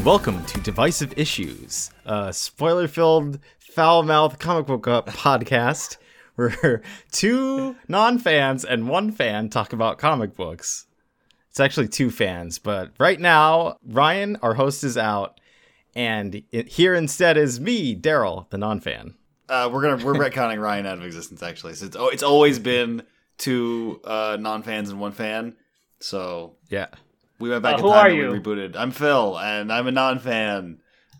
And welcome to Divisive Issues, a spoiler filled, foul mouthed comic book uh, podcast where two non fans and one fan talk about comic books. It's actually two fans, but right now, Ryan, our host, is out, and it, here instead is me, Darryl, the non fan. Uh, we're gonna we're retconning Ryan out of existence actually. So it's oh, it's always been two uh, non fans and one fan. So Yeah. We went back Uh, in who time are and you? we rebooted. I'm Phil and I'm a non fan.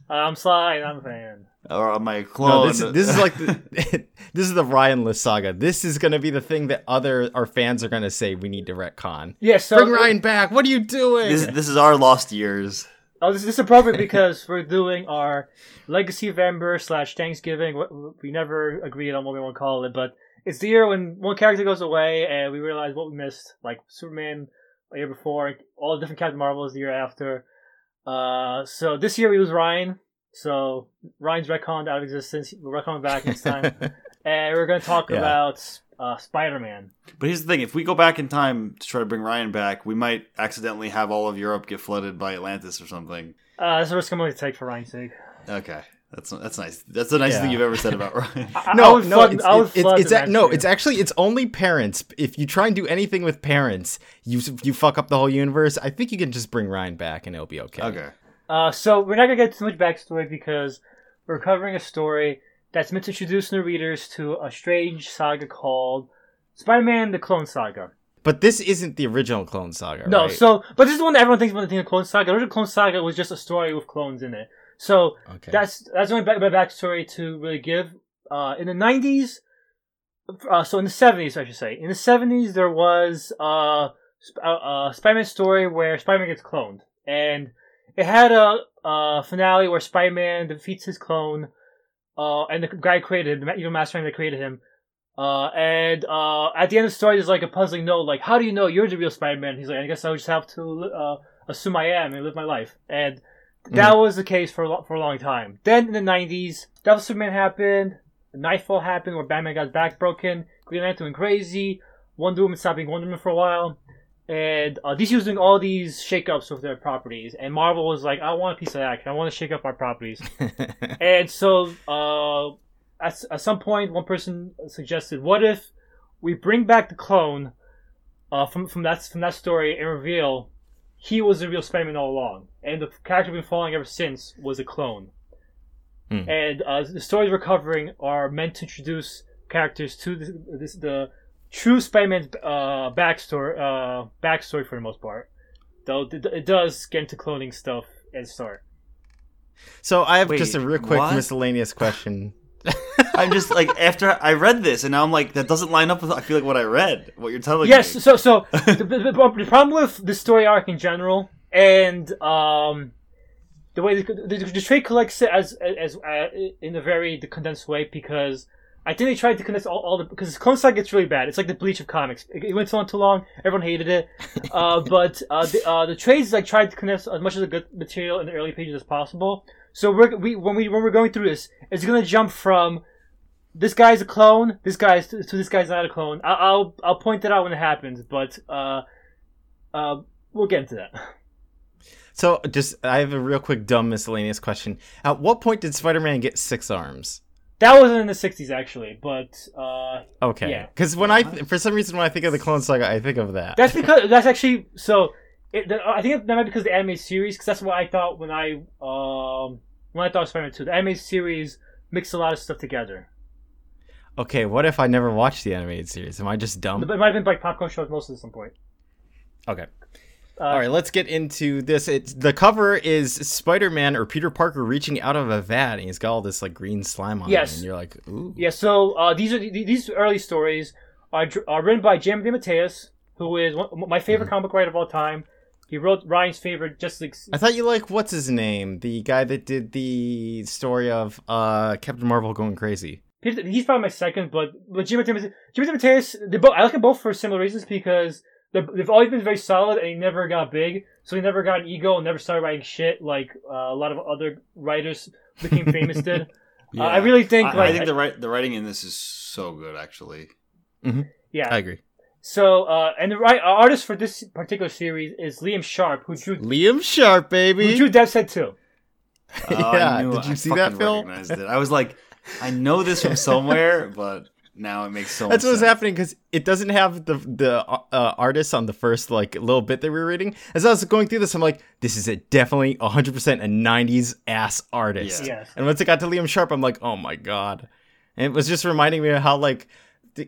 Uh, I'm Sly, and I'm a fan. Or my No, clone. this, is- this is like the, this is the Ryan list saga. This is going to be the thing that other our fans are going to say we need to retcon. Yeah, so Bring Ryan back. What are you doing? this, this is our lost years. Oh, this, this is appropriate because we're doing our Legacy of Ember slash Thanksgiving. Wh- We never agreed on what we want to call it, but it's the year when one character goes away and we realize what we missed, like Superman a year before, all the different Captain Marvels the year after. Uh, so this year we lose Ryan. So Ryan's retconned out of existence. We're retconning back next time, and we're going to talk Yeah. about uh, Spider-Man. But here's the thing: if we go back in time to try to bring Ryan back, we might accidentally have all of Europe get flooded by Atlantis or something. Uh, that's a risk I'm willing to take for Ryan's sake. Okay, that's that's nice. That's the nicest Yeah. thing you've ever said about Ryan. I, I no, no, flood- it's, I would it's, it's, the ac- no, it's actually it's only parents. If you try and do anything with parents, you you fuck up the whole universe. I think you can just bring Ryan back and it'll be okay. okay. Uh, so we're not gonna get too much backstory because we're covering a story that's meant to introduce new readers to a strange saga called Spider-Man: The Clone Saga. But this isn't the original Clone Saga. No, right? so but this is the one that everyone thinks about the thing of Clone Saga. The original Clone Saga was just a story with clones in it. So okay. that's that's the only back, back- backstory to really give. Uh, in the nineties, uh, so in the seventies, I should say, in the seventies there was uh, a, a Spider-Man story where Spider-Man gets cloned, and it had a, a finale where Spider-Man defeats his clone, uh, and the guy created him, the evil mastermind that created him. Uh, and uh, at the end of the story, there's like a puzzling note, like, "How do you know you're the real Spider-Man?" He's like, "I guess I just have to uh, assume I am and live my life." And that was the case for a lo- for a long time. Then in the '90s, Devil Superman happened, Knightfall happened, where Batman got his back broken, Green Lantern went crazy, Wonder Woman stopped being Wonder Woman for a while, and uh, DC was doing all these shakeups with their properties, and Marvel was like, "I want a piece of that. I want to shake up our properties." and so, uh, at, at some point, one person suggested, "What if we bring back the clone uh, from from that from that story and reveal he was the real Spider-Man all along, and the character we've been following ever since was a clone." Hmm. And uh, the stories we're covering are meant to introduce characters to this, this the true Spider-Man's uh, backstory, uh, backstory for the most part. Though it, it does get into cloning stuff and the start. so I have Wait, just a real quick what? miscellaneous question. I'm just like after I read this, and now I'm like that doesn't line up with I feel like what I read. What you're telling Yes, me. Yes. So so the, the, the problem with the story arc in general, and um, the way the, the, the trade collects it as as uh, in a very condensed way because I think they tried to condense all, all the because Clone Saga gets really bad. It's like the Bleach of comics. It, it went on too long. Everyone hated it. Uh, but uh, the uh, the trades like tried to condense as much of the good material in the early pages as possible. So we're we when we when we're going through this, it's gonna jump from this guy's a clone. This guy's to, to this guy's not a clone. I, I'll I'll point that out when it happens, but uh, uh, we'll get into that. So just I have a real quick dumb miscellaneous question. At what point did Spider-Man get six arms? That wasn't in the '60s actually, but uh, Okay, Yeah. because when I for some reason when I think of the Clone Saga, I think of that. that's because that's actually so. It, the, I think that might be because of the anime series, because that's what I thought when I um when I thought of Spider-Man 2. The anime series mixed a lot of stuff together. Okay, what if I never watched the animated series? Am I just dumb? It might have been like popcorn shows most at some point. Okay. Uh, All right, let's get into this. It's the cover is Spider-Man or Peter Parker reaching out of a vat, and he's got all this like green slime on Yes. him, and you're like, ooh. Yeah, so uh, these are these early stories are, are written by Jim DeMatteis, who is one, my favorite Mm-hmm. comic writer of all time. He wrote Ryan's favorite Justice League. I thought you like what's his name, the guy that did the story of uh Captain Marvel going crazy. Peter- He's probably my second, but but Jim DeMatteis, Jim DeMatteis, they both I like them both for similar reasons because they're- they've always been very solid and he never got big, so he never got an ego and never started writing shit like uh, a lot of other writers became famous did. Uh, I really think I, like I think the write the writing in this is so good actually. yeah, I agree. So, uh, and the right artist for this particular series is Liam Sharp, who drew Liam Sharp, baby, who baby. drew Death's Head 2. Oh, Yeah, I knew, did you I see that, fucking Phil? I was like, I know this from somewhere, but now it makes so That's much what's sense. happening because it doesn't have the the uh, artist on the first like little bit that we were reading. As I was going through this, I'm like, this is a definitely 100 percent a 90s ass artist. Yeah. Yes. And once it got to Liam Sharp, I'm like, oh my god. And it was just reminding me of how like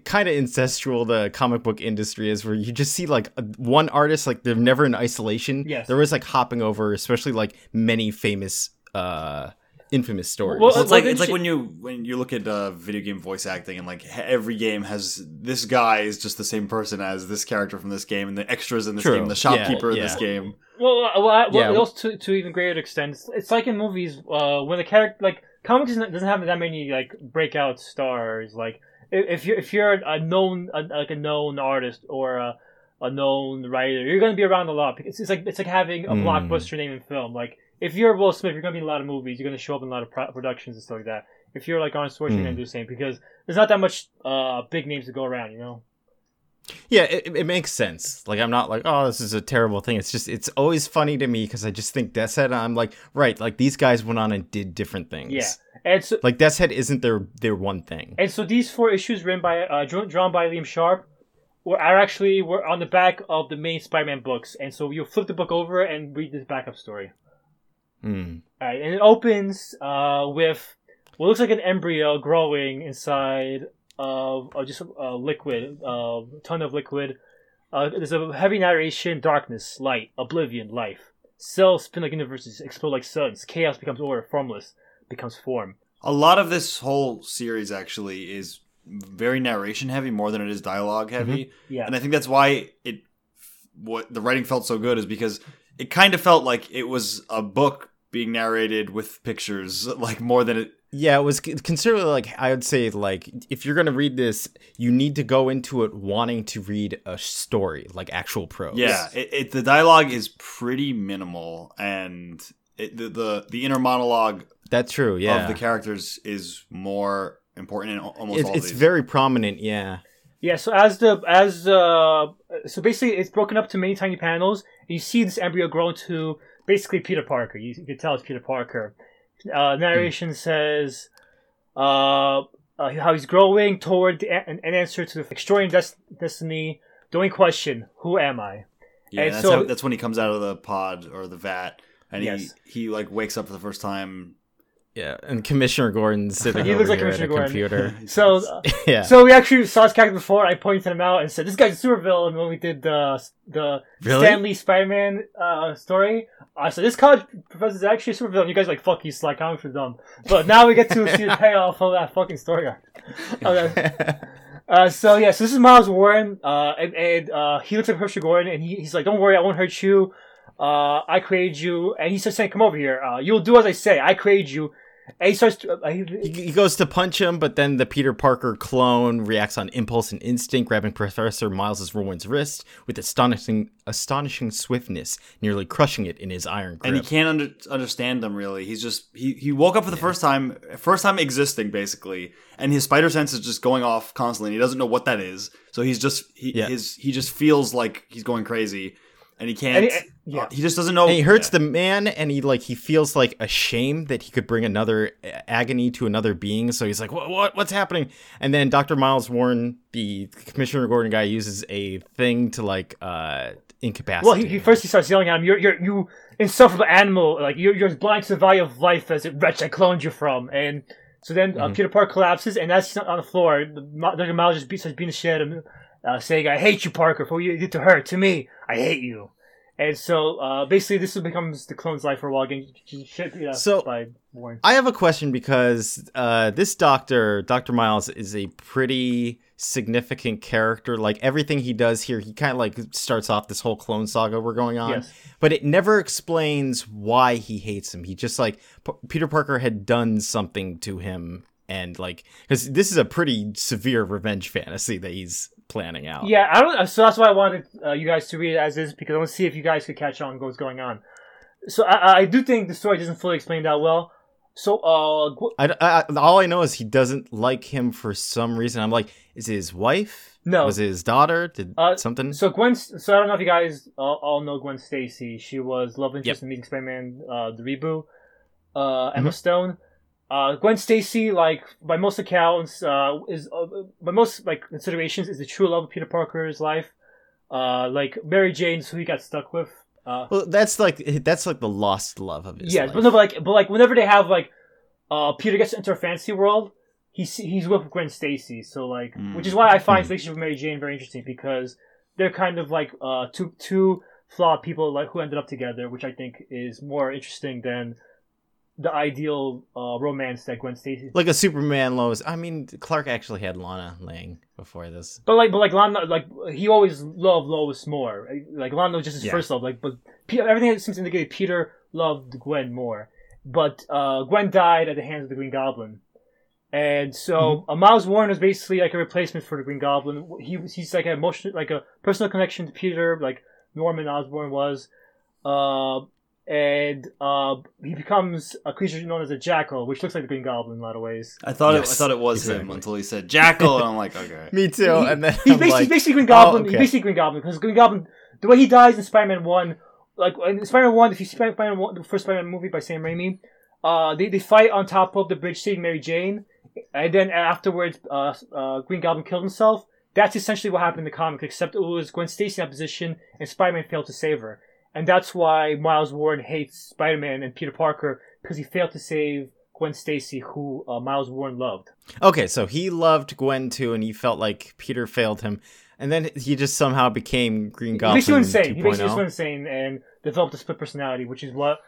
kind of incestual the comic book industry is, where you just see like one artist like they're never in isolation. Yes. They're always like hopping over, especially like many famous, uh infamous stories. Well, Well, it's like it's like when you when you look at uh, video game voice acting and like every game has this guy is just the same person as this character from this game and the extras in this True. game, the shopkeeper in Yeah, this game. Well, uh, well, I- well Yeah. also to, to even greater extent, it's, it's like in movies uh, when the character like comics doesn't, doesn't have that many like breakout stars. Like if, if you're if you're a known a, like a known artist or a, a known writer, you're going to be around a lot. Because it's like it's like having a Mm. blockbuster name in film. Like if you're Will Smith, you're going to be in a lot of movies. You're going to show up in a lot of pro- productions and stuff like that. If you're like Arnold Schwarzenegger, you're Mm. going to do the same because there's not that much uh, big names to go around. You know. Yeah, it, it makes sense. Like I'm not like, oh, this is a terrible thing. It's just it's always funny to me because I just think Death's Head. I'm like, right, like these guys went on and did different things. Yeah. And so Like Death's Head isn't their their one thing. And so these four issues written by uh, drawn, drawn by Liam Sharp were are actually were on the back of the main Spider-Man books. And so you flip the book over and read this backup story. Hmm. All right, and it opens uh, with what looks like an embryo growing inside of uh, just a liquid, a ton of liquid. Uh, there's a heavy narration: darkness, light, oblivion, life. Cells spin like universes, explode like suns. Chaos becomes order. Formless becomes form. A lot of this whole series actually is very narration heavy more than it is dialogue heavy, Yeah. and I think that's why it what the writing felt so good is because it kind of felt like it was a book being narrated with pictures, like more than it. Yeah, it was c- considerably like I would say like if you're gonna read this, you need to go into it wanting to read a story, like actual prose. Yeah, it, it the dialogue is pretty minimal, and it, the, the the inner monologue that's true. Yeah, of the characters is more important in almost it's, all it's of these. very prominent. Yeah, Yeah, so as the as uh so basically it's broken up to many tiny panels. And you see this embryo grow into basically Peter Parker. You, you can tell it's Peter Parker. Uh, narration says uh, uh how he's growing toward the, an, an answer to the extraordinary des- destiny. The only question: Who am I? yeah, and that's, so- how, that's when he comes out of the pod or the vat, and Yes. he he like wakes up for the first time. yeah. And Commissioner Gordon's sitting He over looks like Commissioner a Gordon. computer. So uh, yeah, so we actually saw his character before. I pointed him out and said, "This guy's a supervillain." When we did the the Really? Stan Lee Spider-Man uh, story, I said, "This college professor is actually a supervillain." You guys are like, "Fuck you, Slack comics are dumb." But now we get to see the payoff of that fucking story arc. Okay. Uh, so yeah, so this is Miles Warren, uh, and, and uh, he looks like Professor Gordon, and he, he's like, "Don't worry, I won't hurt you. Uh, I created you." And he starts saying, "Come over here. Uh, you'll do as I say. I created you." And he starts. To, uh, he, He he goes to punch him, but then the Peter Parker clone reacts on impulse and instinct, grabbing Professor Miles Warren's wrist with astonishing astonishing swiftness, nearly crushing it in his iron grip. And he can't under, understand them really. He's just he, he woke up for the first time, first time existing basically, and his spider sense is just going off constantly. And he doesn't know what that is, so he's just he Yeah. his he just feels like he's going crazy, and he can't. And he- yeah. he just doesn't know. and he hurts Yeah. the man and he like he feels like ashamed that he could bring another agony to another being so he's like what, what what's happening and then dr miles warren the commissioner gordon guy uses a thing to like uh incapacitate Well, he, he first he starts yelling at him. You're you're you insufferable animal. Like you're you're blind to the value of life as it wretch I cloned you from. And so then uh, Mhm. Peter Parker collapses, and as he's on the floor, Dr. Miles just beats, starts beating the shit out of him, uh, saying, "I hate you, Parker, for what you did to her, to me. I hate you." And so uh, basically, this becomes the clone's life for a while, getting shit beat up So- by Warren. I have a question because uh, this doctor, Dr. Miles, is a pretty significant character. Like everything he does here, he kind of like starts off this whole clone saga we're going on. Yes. But it never explains why he hates him. He just like P- Peter Parker had done something to him, and like because this is a pretty severe revenge fantasy that he's planning out. Yeah, I don't. So that's why I wanted uh, you guys to read it as is because I want to see if you guys could catch on what's going on. So I, I do think the story doesn't fully explain that well. So, uh, Gw- I, I- all I know is he doesn't like him for some reason. I'm like, is it his wife? No. Was it his daughter? Did Uh, something? so Gwen. So I don't know if you guys all, all know Gwen Stacy. She was love interest in Amazing Spider-Man, uh, the reboot. Uh, Emma Mhm. Stone. Uh, Gwen Stacy, like by most accounts, uh, is uh, by most like considerations is the true love of Peter Parker's life. Uh, like Mary Jane's who he got stuck with. Uh, well, that's like that's like the lost love of his yeah, life. but no, but like, but like whenever they have like, uh, Peter gets into a fantasy world, he's he's with Gwen Stacy. So like, Mm. which is why I find Mm. relationship with Mary Jane very interesting because they're kind of like uh two two flawed people like who ended up together, which I think is more interesting than the ideal uh romance that Gwen Stacy. like a Superman Lois. I mean, Clark actually had Lana Lang before this. But like, but like Lana, like he always loved Lois more. Like Lana was just his Yeah. first love. Like, but Peter, everything seems to indicate Peter loved Gwen more. But uh, Gwen died at the hands of the Green Goblin, and so Mm-hmm. uh, Miles Warren was basically like a replacement for the Green Goblin. He was he's like an emotional, like a personal connection to Peter, like Norman Osborn was. Uh, and uh, he becomes a creature known as a jackal, which looks like the Green Goblin in a lot of ways. I thought it, I thought it was him until he said Jackal, and I'm like, okay. Me too. He- and then he's basically, like, basically Green Goblin. oh, He's basically Green Goblin because Green Goblin, the way he dies in Spider-Man One, like in Spider-Man One, if you see Spider-Man One, the first Spider-Man movie by Sam Raimi, uh, they, they fight on top of the bridge, saving Mary Jane, and then afterwards, uh, uh, Green Goblin killed himself. That's essentially what happened in the comic, except it was Gwen Stacy in that position, and Spider-Man failed to save her, and that's why Miles Warren hates Spider-Man and Peter Parker because he failed to save Gwen Stacy, who uh, Miles Warren loved. Okay, so he loved Gwen too, and he felt like Peter failed him, and then he just somehow became Green He Goblin. basically went insane. He 2.0. basically just went insane and developed a split personality, which is what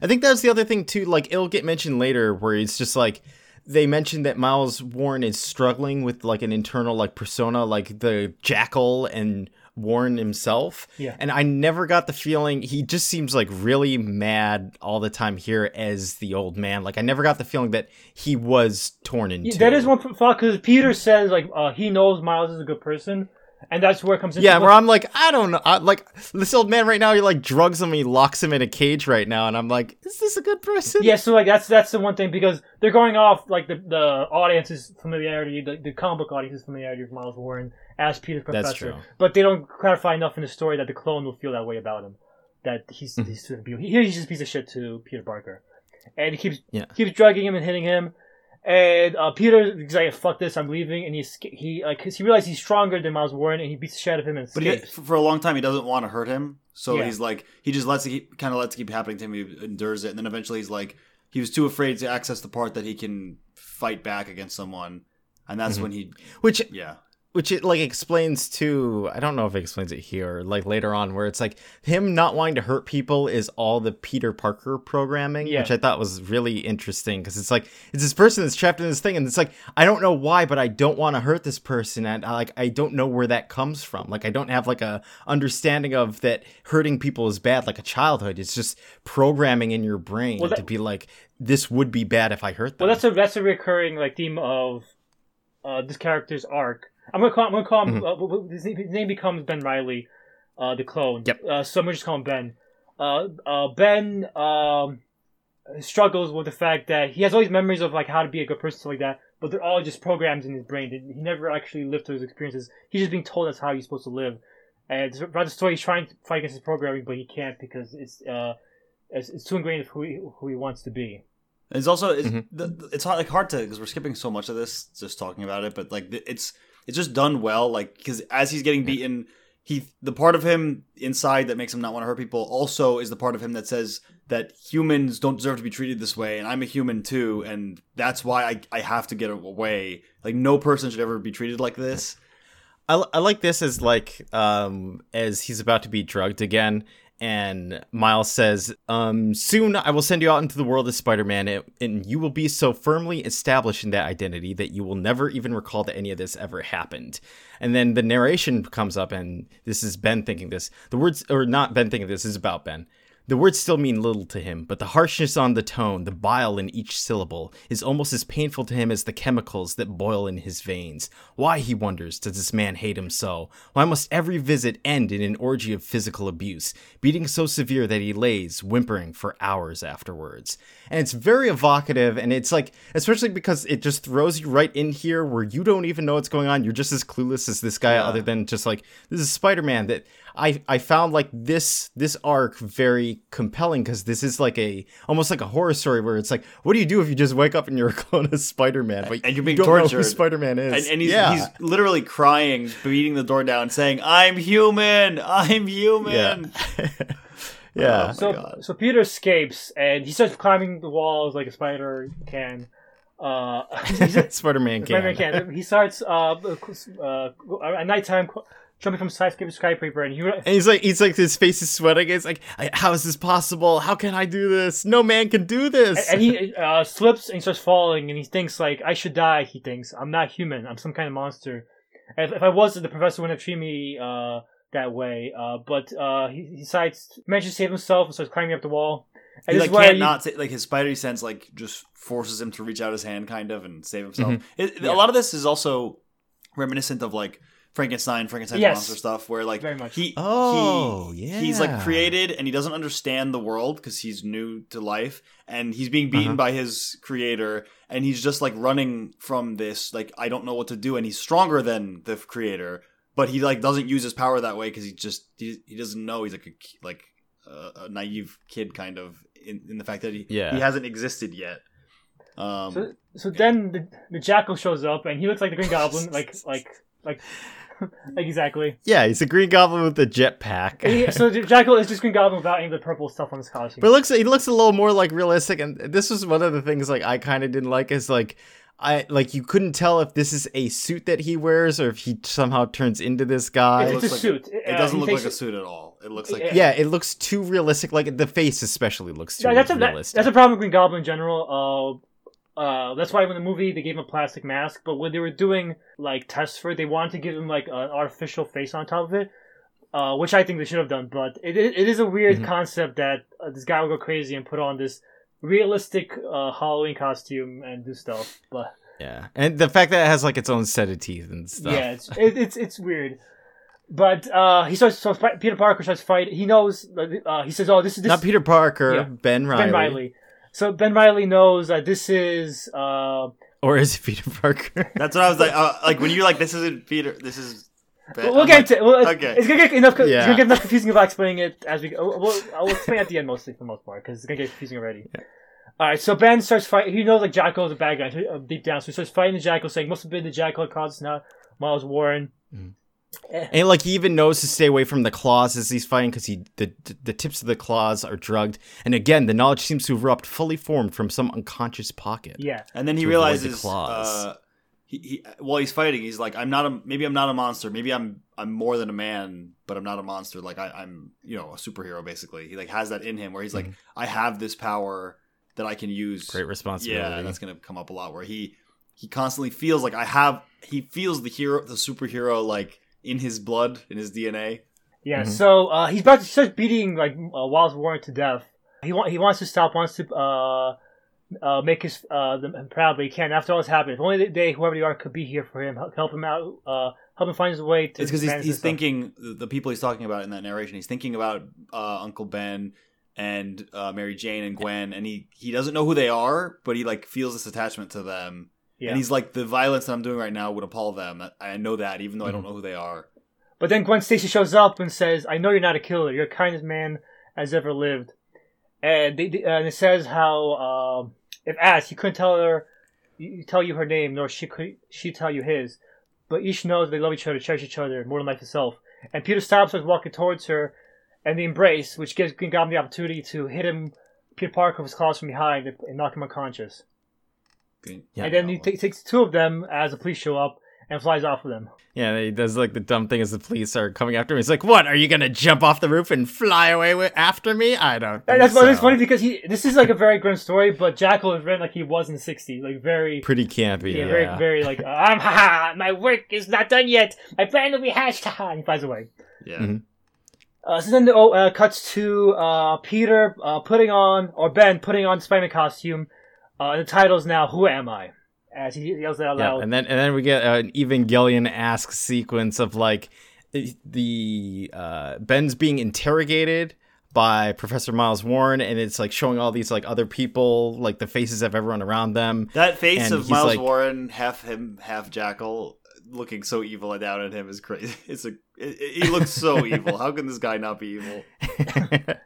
I think that's the other thing too. Like it'll get mentioned later, where it's just like they mentioned that Miles Warren is struggling with like an internal like persona, like the Jackal and Warren himself. Yeah. And I never got the feeling he just seems like really mad all the time here as the old man. Like I never got the feeling that he was torn in Yeah, that is one thought because Peter says like uh, he knows Miles is a good person, and that's where it comes in. Yeah, where I'm like, I don't know. I, like this old man right now, he like drugs him, he locks him in a cage right now, and I'm like, is this a good person? yeah, so like that's that's the one thing because they're going off like the the audience's familiarity, the, the comic book audience's familiarity with Miles Warren as Peter professor, That's true. but they don't clarify enough in the story that the clone will feel that way about him, that he's Mm-hmm. he's sort of be- he's just a piece of shit to Peter Parker, and he keeps Yeah. keeps drugging him and hitting him. And uh, Peter is like, "Fuck this! I'm leaving." And he's he like 'cause he realizes he's stronger than Miles Warren, and he beats the shit out of him and But he, escapes. for for a long time, he doesn't want to hurt him, so Yeah. he's like, he just lets it kind of lets it keep happening to him. He endures it, and then eventually he's like, he was too afraid to access the part that he can fight back against someone, and that's Mhm. when he, Which yeah, which it like explains too i don't know if it explains it here like later on where it's like him not wanting to hurt people is all the peter parker programming Yeah. which i thought was really interesting because it's like it's this person that's trapped in this thing and it's like i don't know why but i don't want to hurt this person and I, like i don't know where that comes from like i don't have like a understanding of that hurting people is bad like a childhood it's just programming in your brain Well, that- to be like this would be bad if i hurt them Well, that's a that's a recurring like theme of uh, this character's arc. I'm gonna call I'm gonna call him. Uh, w- w- his, name, his name becomes Ben Reilly, uh, the clone. Yep. Uh, so I'm gonna just call him Ben. Uh, uh, ben um, struggles with the fact that he has all these memories of like how to be a good person, stuff like that, but they're all just programs in his brain. He never actually lived through his experiences. He's just being told that's how he's supposed to live. And throughout the story, he's trying to fight against his programming, but he can't because it's uh, it's, it's too ingrained of who he, who he wants to be. it's also it's, Mhm. the, the- it's hard, like hard to because we're skipping so much of this just talking about it, but like it's it's just done well, like because as he's getting beaten. He, the part of him inside that makes him not want to hurt people also is the part of him that says that humans don't deserve to be treated this way and i'm a human too and that's why i, I have to get away like no person should ever be treated like this I, I like this as like um as he's about to be drugged again and Miles says, um, soon I will send you out into the world as Spider-Man and- and you will be so firmly established in that identity that you will never even recall that any of this ever happened. And then the narration comes up and this is Ben thinking this. The words or not Ben thinking this is about Ben. The words still mean little to him, but the harshness on the tone, the bile in each syllable, is almost as painful to him as the chemicals that boil in his veins. Why, he wonders, does this man hate him so? Why must every visit end in an orgy of physical abuse, beating so severe that he lays, whimpering, for hours afterwards? And it's very evocative, and it's like, especially because it just throws you right in here where you don't even know what's going on. You're just as clueless as this guy, Yeah. other than just like, this is Spider Man. That I, I found like this this arc very compelling because this is like a almost like a horror story where it's like what do you do if you just wake up and you're a clone of Spider-Man but And you're being you don't know who tortured. Spider-Man is And, and he's, yeah. he's literally crying, beating the door down, saying, I'm human! I'm human! yeah Oh so God. so Peter escapes and he starts climbing the walls like a spider can. Uh, Spider-Man can Spider-Man can. He starts uh, uh, at nighttime jumping from skyscraper to skyscraper, and he and he's like he's like his face is sweating it's like how is this possible how can I do this no man can do this and he uh, slips and he starts falling, and he thinks like I should die. He thinks I'm not human. I'm some kind of monster. If, if I was, the professor wouldn't have treated me uh, that way. Uh, but uh, he, he decides manages to save himself and starts climbing up the wall. And He this like can't you- not say, like his spidery sense like just forces him to reach out his hand kind of and save himself. Mhm. It, Yeah. A lot of this is also reminiscent of like Frankenstein, Frankenstein Yes. monster stuff, where like Very much. he Oh, he, he's like created and he doesn't understand the world because he's new to life and he's being beaten Uh-huh. by his creator and he's just like running from this like I don't know what to do and he's stronger than the creator but he like doesn't use his power that way because he just he, he doesn't know he's like a like a, a naive kid kind of in, in the fact that he Yeah. he hasn't existed yet. Um, So, so then the, the jackal shows up, and he looks like the Green Goblin, like like like like exactly. yeah he's a green goblin with a jetpack And so jackal is just Green Goblin without any of the purple stuff on his costume. But it looks he looks a little more like realistic, and this was one of the things like I kind of didn't like is like I like you couldn't tell if this is a suit that he wears or if he somehow turns into this guy. It's, looks a like- suit. it Uh, doesn't look like a suit at all. It looks like Yeah. yeah, it looks too realistic. Like the face especially looks too Yeah, that's a that- realistic. that's a problem with Green Goblin in general. Uh, that's why when the movie they gave him a plastic mask, but when they were doing like tests for it, they wanted to give him like an artificial face on top of it, uh, which I think they should have done. But it it, it is a weird Mhm. concept that uh, this guy will go crazy and put on this realistic uh, Halloween costume and do stuff. But yeah, and the fact that it has like its own set of teeth and stuff. yeah, it's it, it's it's weird. But uh, he starts. So Peter Parker starts fighting. He knows. Uh, he says, "Oh, this is this not Peter Parker, Yeah. Ben Reilly, Ben Reilly." So Ben Reilly knows that this is uh, or is it Peter Parker? that's what I was like. Uh, like when you're like, this isn't Peter. This is. We'll, we'll I'm get like, into. Well, okay. It's gonna get enough. It's Yeah. gonna get enough confusing if explaining it as we. go. We'll, I'll explain at the end mostly for the most part because it's gonna get confusing already. All right, so Ben starts fighting. He knows like Jackal is a bad guy uh, deep down, so he starts fighting the Jackal, saying must have been the Jackal that caused this, not Miles Warren. And like he even knows to stay away from the claws as he's fighting because he the the tips of the claws are drugged. And again, the knowledge seems to erupt fully formed from some unconscious pocket. Yeah, And then he to avoid the realizes, claws. uh, he, he while he's fighting, he's like, I'm not a maybe I'm not a monster, maybe I'm I'm more than a man, but I'm not a monster. Like I, I'm you know a superhero basically. He like has that in him where he's like, I have this power that I can use. Mm-hmm. Great responsibility. Yeah, that's gonna come up a lot where he he constantly feels like I have he feels the hero the superhero like in his blood in his DNA. yeah. Mhm. So uh, he's about to start beating like uh, Miles Warren to death. He want he wants to stop, wants to uh, uh, make his uh, them proud, but he can't. After all this happened, if only they, whoever they are, could be here for him, help, help him out, uh, help him find his way to. It's because he's, he's thinking the, the people he's talking about in that narration. He's thinking about uh, Uncle Ben and uh, Mary Jane and Gwen, and he he doesn't know who they are, but he like feels this attachment to them. Yeah. And he's like, the violence that I'm doing right now would appall them. I know that, even though I don't Mm-hmm. know who they are. But then Gwen Stacy shows up and says, "I know you're not a killer. You're the kindest man as ever lived." And, they, and it says how um, if asked, you couldn't tell her, you tell you her name, nor she could she tell you his. But each knows they love each other, cherish each other more than life itself. And Peter stops us walking towards her, and the embrace, which gives Green Goblin the opportunity to hit him, Peter Parker with his claws from behind and knock him unconscious. Yeah. and then he ta- takes two of them as the police show up and flies off with them. Yeah, he does like the dumb thing as the police are coming after him. He's like, "What? Are you gonna jump off the roof and fly away with- after me? I don't." And that's so. it's funny because he this is like a very grim story, but Jackal is written like he was in the '60s, like very, Pretty campy. yeah, Yeah, very, very like I'm haha, my work is not done yet. My plan will be hashed, haha, and he flies away. Yeah. Mhm. Uh, so then the oh, uh, cuts to uh, Peter uh, putting on, or Ben putting on Spider-Man costume. Uh, and the title's now "Who Am I?" As he yells it out Yeah, loud. and then and then we get an Evangelion ask sequence of like the uh, Ben's being interrogated by Professor Miles Warren, and it's like showing all these like other people, like the faces of everyone around them. That face And of Miles like- Warren, half him, half Jackal, looking so evil and down at him is crazy. It's a it, it- he looks so evil. How can this guy not be evil?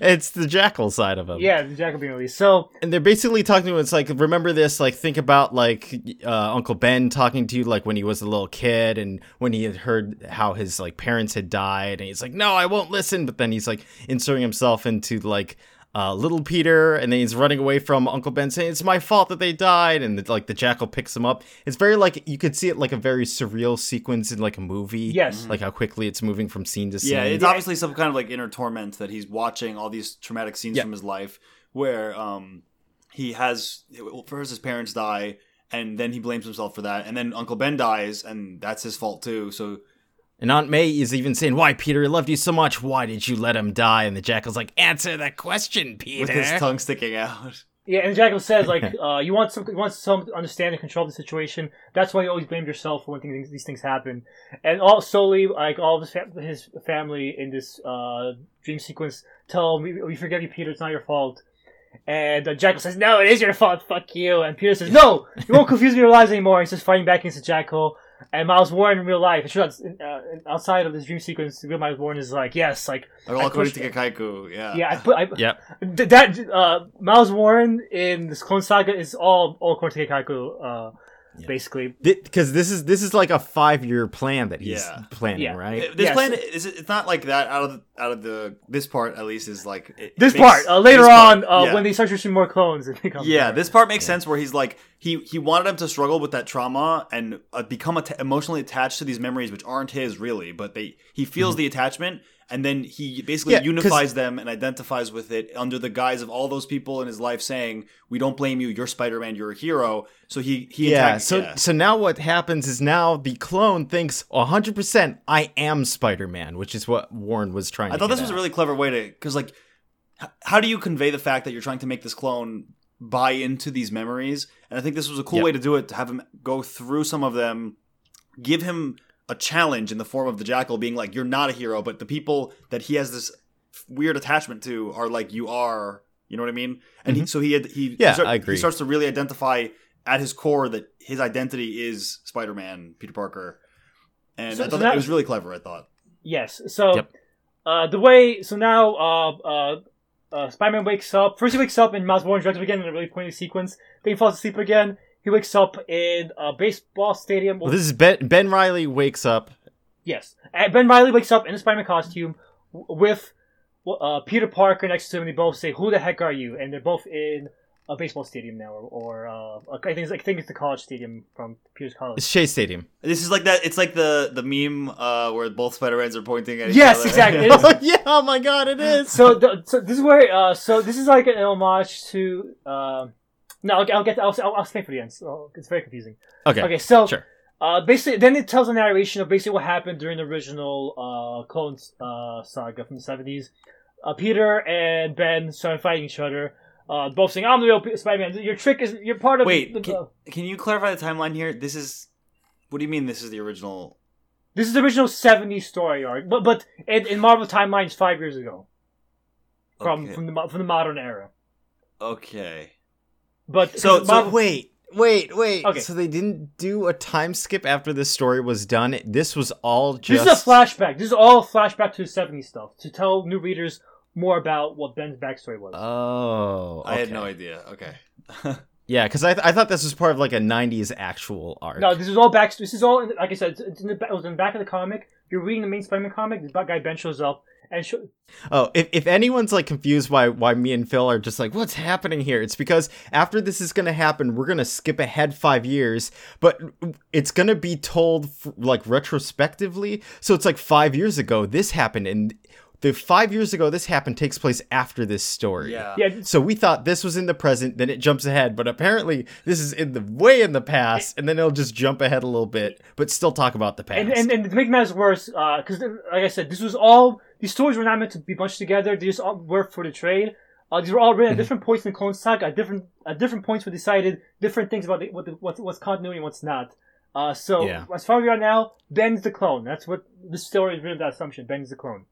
it's the jackal side of him. yeah, the Jackal being released. So and they're basically talking to him. It's like, remember this? Like, think about like uh, Uncle Ben talking to you, like when he was a little kid, and when he had heard how his like parents had died, and he's like, "No, I won't listen." But then he's like inserting himself into like uh, little Peter, and then he's running away from Uncle Ben, saying, "It's my fault that they died." And like the jackal picks him up. It's very like you could see it like a very surreal sequence in like a movie. Yes. like how quickly it's moving from scene to scene. Yeah, it's obviously some kind of like inner torment that he's watching all these traumatic scenes Yeah. from his life where um he has first his parents die and then he blames himself for that and then Uncle Ben dies and that's his fault too. So And Aunt May is even saying, Why, Peter, I loved you so much. Why did you let him die? And the jackal's like, Answer that question, Peter. with his tongue sticking out. yeah, and Jackal says like, uh, you want some, you want some to understand and control the situation. That's why you always blame yourself for when things, these things happen. And all slowly, like all of his, fam- his family in this uh, dream sequence tell him, we, we forgive you, Peter. It's not your fault. And uh, Jackal says, "No, it is your fault. Fuck you." And Peter says, "No, you won't confuse me with your lives anymore." He's just fighting back against the Jackal. And Miles Warren in real life, uh, outside of this dream sequence, real Miles Warren is like, "Yes, like Like I all according pushed- to Keikaku, yeah. yeah, I put I, Yep. Th- that uh, Miles Warren in this Clone Saga is all all according to Keikaku, uh, basically. Because this is this is like a five year plan that he's Yeah. planning, Yeah. right? This Yes. plan is it's not like that out of out of the this part at least is like it This makes- part uh, later this part, on, uh, yeah. when they start shooting more clones, it becomes Yeah, better. this part makes sense where he's like he he wanted him to struggle with that trauma and uh, become atta- emotionally attached to these memories which aren't his really, but they he feels the attachment and then he basically Yeah, unifies them and identifies with it under the guise of all those people in his life saying, "We don't blame you. You're Spider-Man. You're a hero." So he he Yeah. attacks- So so now what happens is now the clone thinks 100 percent I am Spider Man, which is what Warren was trying. I to thought this was a really clever way to because like h- how do you convey the fact that you're trying to make this clone buy into these memories and i think this was a cool Yep. way to do it to have him go through some of them give him a challenge in the form of the jackal being like you're not a hero but the people that he has this weird attachment to are like you are you know what i mean and he, so he had he Mm-hmm. Yeah, he, start- I agree. he starts to really identify at his core that his identity is spider-man peter parker and So- I so thought that, that- it was really clever i thought Yes. So, Yep. uh, the way so now uh, uh, uh, Spider-Man wakes up. First, he wakes up and Miles Warren drugs him again in a really pointy sequence. Then he falls asleep again. He wakes up in a baseball stadium. Well, this is Ben. Ben Reilly wakes up. Yes. And Ben Reilly wakes up in a Spider-Man costume with uh, Peter Parker next to him, and they both say, "Who the heck are you?" And they're both in a baseball stadium now, or, or uh, I think it's, I think it's the college stadium from Peter's college. It's Shea Stadium. This is like that. It's like the the meme uh, where both Spider-Mans are pointing at each Yes, other. exactly. It is- Oh yeah! Oh my God! It is. so, the, so this is where uh, so this is like an homage to. Uh, no, I'll, I'll get. I'll, I'll, I'll stay for the end. So it's very confusing. okay. Okay, so Sure. uh, basically, then it tells a narration of basically what happened during the original uh, Clone uh, saga from the seventies. Uh, Peter and Ben started fighting each other. Uh, both saying, "I'm the real Spider-Man. Your trick is you're part of." Wait, the, can, can you clarify the timeline here? This is. What do you mean? This is the original? this is the original '70s story arc, but but in, in Marvel timelines, five years ago from Okay. from the from the modern era. Okay. But So- 'cause so Marvel, Wait, wait, wait. Okay. So they didn't do a time skip after this story was done. This was all just. This is a flashback. This is all flashback to the 70s stuff to tell new readers more about what Ben's backstory was. Oh, I had no idea. Okay. Yeah, because I, th- I thought this was part of like a '90s actual arc. no, this is all back. This is all, in, like I said, it's, it's in the, it was in the back of the comic. You're reading the main Spider-Man comic. This guy Ben shows up and sho- Oh, if, if anyone's like confused why why me and Phil are just like, what's happening here? It's because after this is gonna happen, we're gonna skip ahead five years, but it's gonna be told f- like retrospectively. So it's like five years ago this happened, and the five years ago this happened takes place after this story. Yeah. yeah, So we thought this was in the present, then it jumps ahead, but apparently this is in the way in the past, and then it'll just jump ahead a little bit, but still talk about the past. and, and and to make matters worse, uh, because like I said, this was all these stories were not meant to be bunched together. They just were for the trade. Uh, these were all written at Mhm. different points in the Clone Saga. At different at different points, we decided different things about the, what the, what's, what's continuity and what's not. Uh, so Yeah. as far as we are now, Ben's the clone. That's what the story is written. That assumption. Ben's the clone.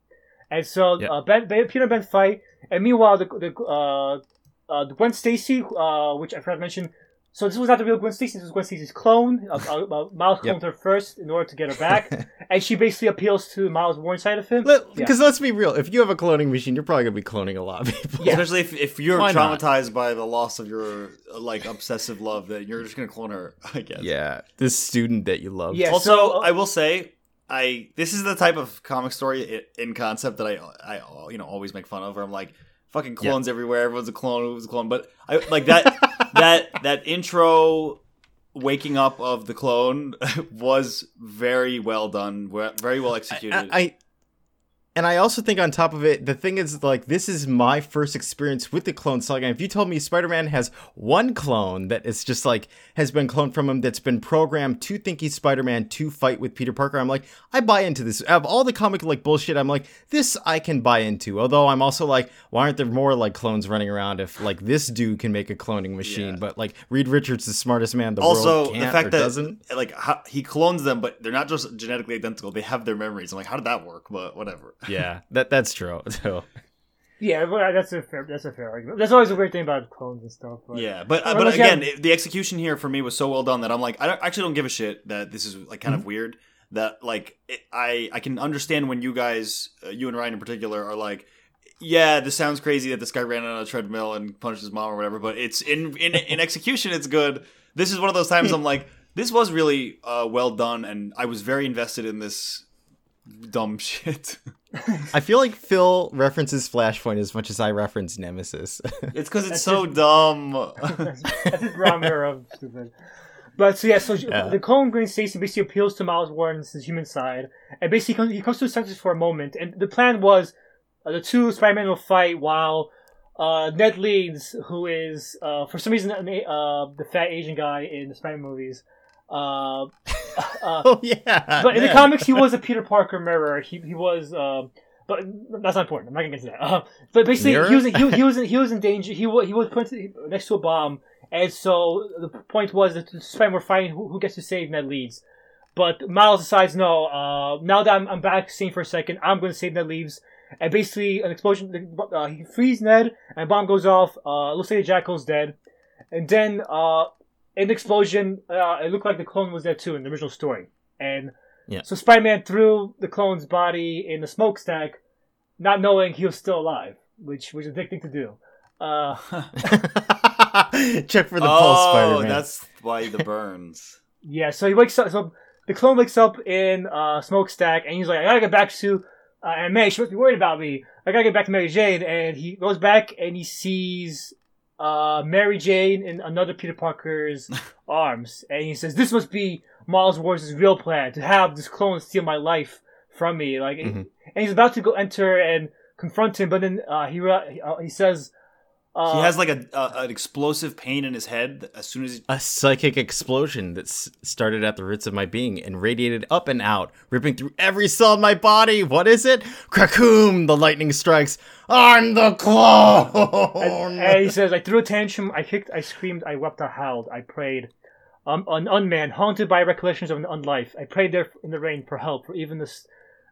And so Yeah. uh, ben, ben, Peter and Ben fight, and meanwhile the the uh, uh, the Gwen Stacy, uh, which I forgot to mention. So this was not the real Gwen Stacy. This was Gwen Stacy's clone. Uh, uh, uh, Miles Yep. cloned her first in order to get her back, and she basically appeals to Miles' Warren side of him. Because let's be real, if you have a cloning machine, you're probably gonna be cloning a lot of people. Yeah. Especially if, if you're Why not? traumatized by the loss of your uh, like obsessive love, that you're just gonna clone her. I guess. Yeah, this student that you love. Yeah. Also, so- I will say, I this is the type of comic story in concept that I I you know always make fun of. Where I'm like, fucking clones everywhere. Everyone's a clone. Everyone's a clone. But I like that that that intro waking up of the clone was very well done. Very well executed. I, I and I also think on top of it, the thing is like this is my first experience with the clone saga. If you told me Spider-Man has one clone that is just like has been cloned from him that's been programmed to think he's Spider-Man to fight with Peter Parker, I'm like, I buy into this. Of all the comic like bullshit, I'm like, this I can buy into. Although I'm also like, why aren't there more like clones running around if like this dude can make a cloning machine? Yeah. But like Reed Richards, the smartest man in the also, world, the can't fact or that doesn't. like how, he clones them, but they're not just genetically identical. They have their memories. I'm like, how did that work? But whatever. Yeah, that that's true. So Yeah, well, that's a fair that's a fair argument. That's always a weird thing about clones and stuff. But Yeah, but Well, but again- again, it- the execution here for me was so well done that I'm like, I don't, actually don't give a shit that this is like kind Mm-hmm. of weird. That like it, I I can understand when you guys, uh, you and Ryan in particular, are like, yeah, this sounds crazy that this guy ran on a treadmill and punched his mom or whatever, but it's in in in execution, it's good. This is one of those times I'm like, this was really uh, well done, and I was very invested in this dumb shit. I feel like Phil references Flashpoint as much as I reference Nemesis. it's because it's That's so just- dumb. that's, that's his brown mirror of stupid. But so yeah, so Yeah. the clone Green Stacy basically appeals to Miles Warren's human side, and basically comes, he comes to his senses for a moment. And the plan was uh, the two Spider-Men will fight while uh, Ned Leeds, who is uh, for some reason uh, the fat Asian guy in the Spider-Man movies. Uh, uh, oh yeah. but in the comics, he was a Peter Parker mirror. He he was, um, but that's not important. I'm not gonna get into that. Uh, but basically, Mirror? he was he, he was in, he was in danger. He was he was put next to a bomb, and so the point was that the Spider-Man were fighting who, who gets to save Ned Leeds. But Miles decides, no. Uh, now that I'm, I'm back seeing for a second, I'm going to save Ned Leeds. And basically, an explosion. Uh, he frees Ned, and a bomb goes off. Uh, looks like the Jackal's dead. And then, uh, in the explosion, uh, it looked like the clone was there too in the original story. And Yeah. so Spider-Man threw the clone's body in the smokestack, not knowing he was still alive, which was a big thing to do. Uh, Check for the oh, pulse, Spider-Man. that's why the burns. yeah, so he wakes up. So the clone wakes up in uh, smokestack, and he's like, "I gotta get back to uh, Aunt May. She must be worried about me. I gotta get back to Mary Jane." And he goes back and he sees uh, Mary Jane in another Peter Parker's arms, and he says, "This must be Miles Morales' real plan to have this clone steal my life from me." Like, Mhm. and he's about to go enter and confront him, but then uh, he re- uh, he says, uh, he has like a, a an explosive pain in his head as soon as he a psychic explosion that s- started at the roots of my being and radiated up and out, ripping through every cell in my body. What is it? Krakoom! The lightning strikes. I'm the clone. And, and he says, I threw a tantrum, I kicked, I screamed, I wept, I howled, I prayed. Um, an unman, haunted by recollections of an unlife. I prayed there in the rain for help, for even this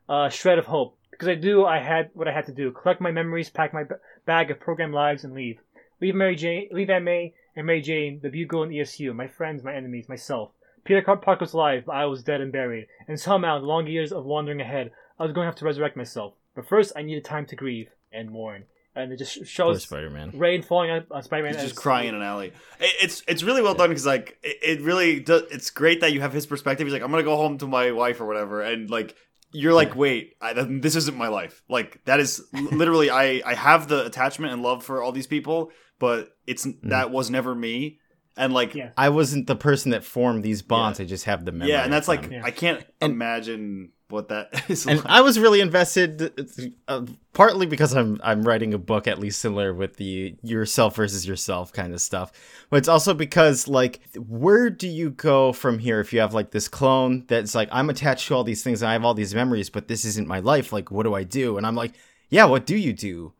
uh, shred of hope. Because I knew I had what I had to do: collect my memories, pack my b- bag of programmed lives, and leave. Leave Mary Jane, leave Aunt May and Mary Jane, the Bugle and ESU, my friends, my enemies, myself. Peter Car- Parker was alive, but I was dead and buried. And somehow, in the long years of wandering ahead, I was going to have to resurrect myself. But first, I needed time to grieve and mourn. And it just Poor shows Spider-Man. rain falling on, on Spider-Man. he's just as- crying in an alley. It, it's it's really well done because like it, it really does. It's great that you have his perspective. He's like, I'm gonna go home to my wife or whatever, and like you're like, wait, I, this isn't my life. Like that is literally I I have the attachment and love for all these people, but it's mm. that was never me. And like Yeah. I wasn't the person that formed these bonds. I just have the memory. yeah, and that's like. Yeah. I can't And- imagine what that is. and like. I was really invested, uh, partly because I'm I'm writing a book at least similar with the yourself versus yourself kind of stuff, but it's also because like where do you go from here if you have like this clone that's like I'm attached to all these things and I have all these memories, but this isn't my life. Like what do I do? And I'm like, yeah, what do you do?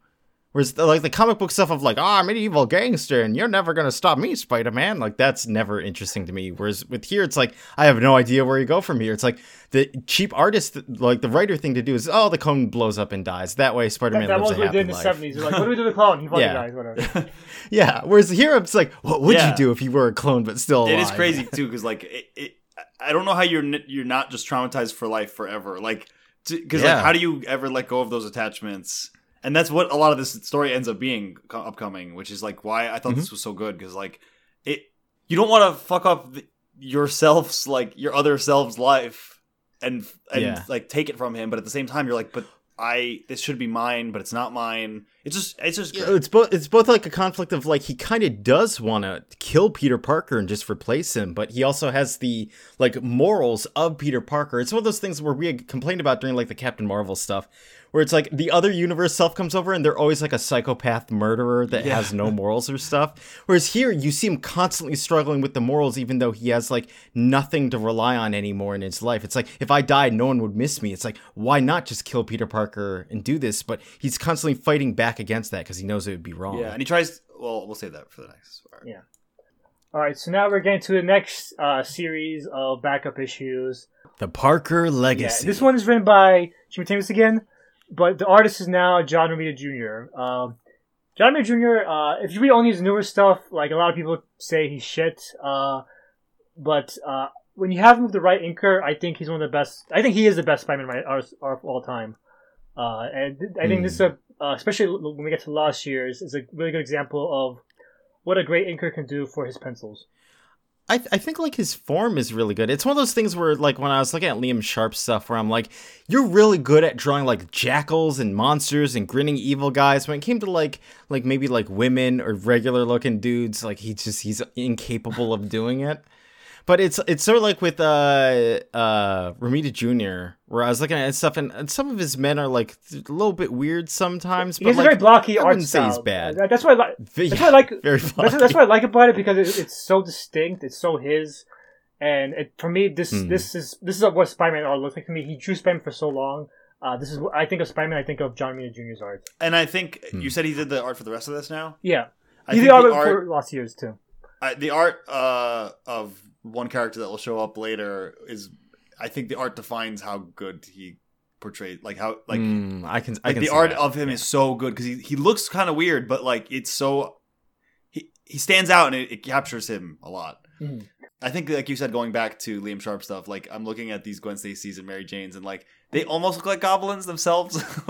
Whereas the, like the comic book stuff of like, oh, I'm an evil gangster and you're never gonna stop me, Spider Man. Like that's never interesting to me. Whereas with here, it's like I have no idea where you go from here. It's like the cheap artist, like the writer thing to do is, oh, the clone blows up and dies. That way, Spider Man that lives was a what we happy did in the life. seventies. Like, what do we do with the clone? He fucking Yeah. dies. Whatever. Yeah. Whereas here, it's like, what would Yeah. you do if you were a clone but still alive? It is crazy too, because like it, it, I don't know how you're you're not just traumatized for life forever. Like, because Yeah. like, how do you ever let go of those attachments? And that's what a lot of this story ends up being co- upcoming, which is like why I thought Mm-hmm. this was so good because like it, you don't want to fuck up the, yourself's like your other self's life and and Yeah. like take it from him, but at the same time you're like, but I this should be mine, but it's not mine. It's just it's just Yeah, it's both it's both like a conflict of like he kind of does want to kill Peter Parker and just replace him, but he also has the like morals of Peter Parker. It's one of those things where we had complained about during like the Captain Marvel stuff, where it's like the other universe self comes over and they're always like a psychopath murderer that Yeah. has no morals or stuff. Whereas here you see him constantly struggling with the morals, even though he has like nothing to rely on anymore in his life. It's like if I died, no one would miss me. It's like why not just kill Peter Parker and do this? But he's constantly fighting back against that because he knows it would be wrong. yeah, and he tries. Well, we'll save that for the next. part. Yeah. All right, so now we're getting to the next uh, series of backup issues. The Parker Legacy. Yeah, Legacy. this one is written by J.M. DeMatteis again, but the artist is now John Romita Jr. Um, John Romita Jr. Uh, if you read only his newer stuff, like a lot of people say he's shit, uh, but uh, when you have him with the right inker, I think he's one of the best. I think he is the best Spider-Man right, artist of all time. Uh, and th- I think this is a, uh, especially when we get to last year's, is a really good example of what a great inker can do for his pencils. I, I think like his form is really good. It's one of those things where like when I was looking at Liam Sharp stuff where I'm like, you're really good at drawing like jackals and monsters and grinning evil guys. When it came to like like maybe like women or regular looking dudes, like he just he's incapable of doing it. But it's it's sort of like with uh uh Romita Jr. where I was looking at stuff and, and some of his men are like a little bit weird sometimes. He but has like, a very blocky I art wouldn't say style. he's bad. That's why I like. Ve- That's why I like. very That's, that's what I like about it because it, it's so distinct. It's so his, and it, for me, this Hmm. this is this is what Spider-Man art looks like to me. He drew Spider-Man for so long. Uh, this is what I think of Spider-Man. I think of John Romita Jr.'s art. And I think Hmm. you said he did the art for the rest of this now. Yeah, I he think did art the art, for last year's too. I, the art uh, of one character that will show up later is, I think the art defines how good he portrayed, like how like Mm, I can I can the see art that. of him is so good because he he looks kind of weird, but like it's so he he stands out and it, it captures him a lot. Mhm. I think, like you said, going back to Liam Sharp stuff, like I'm looking at these Gwen Stacy's and Mary Janes, and like they almost look like goblins themselves.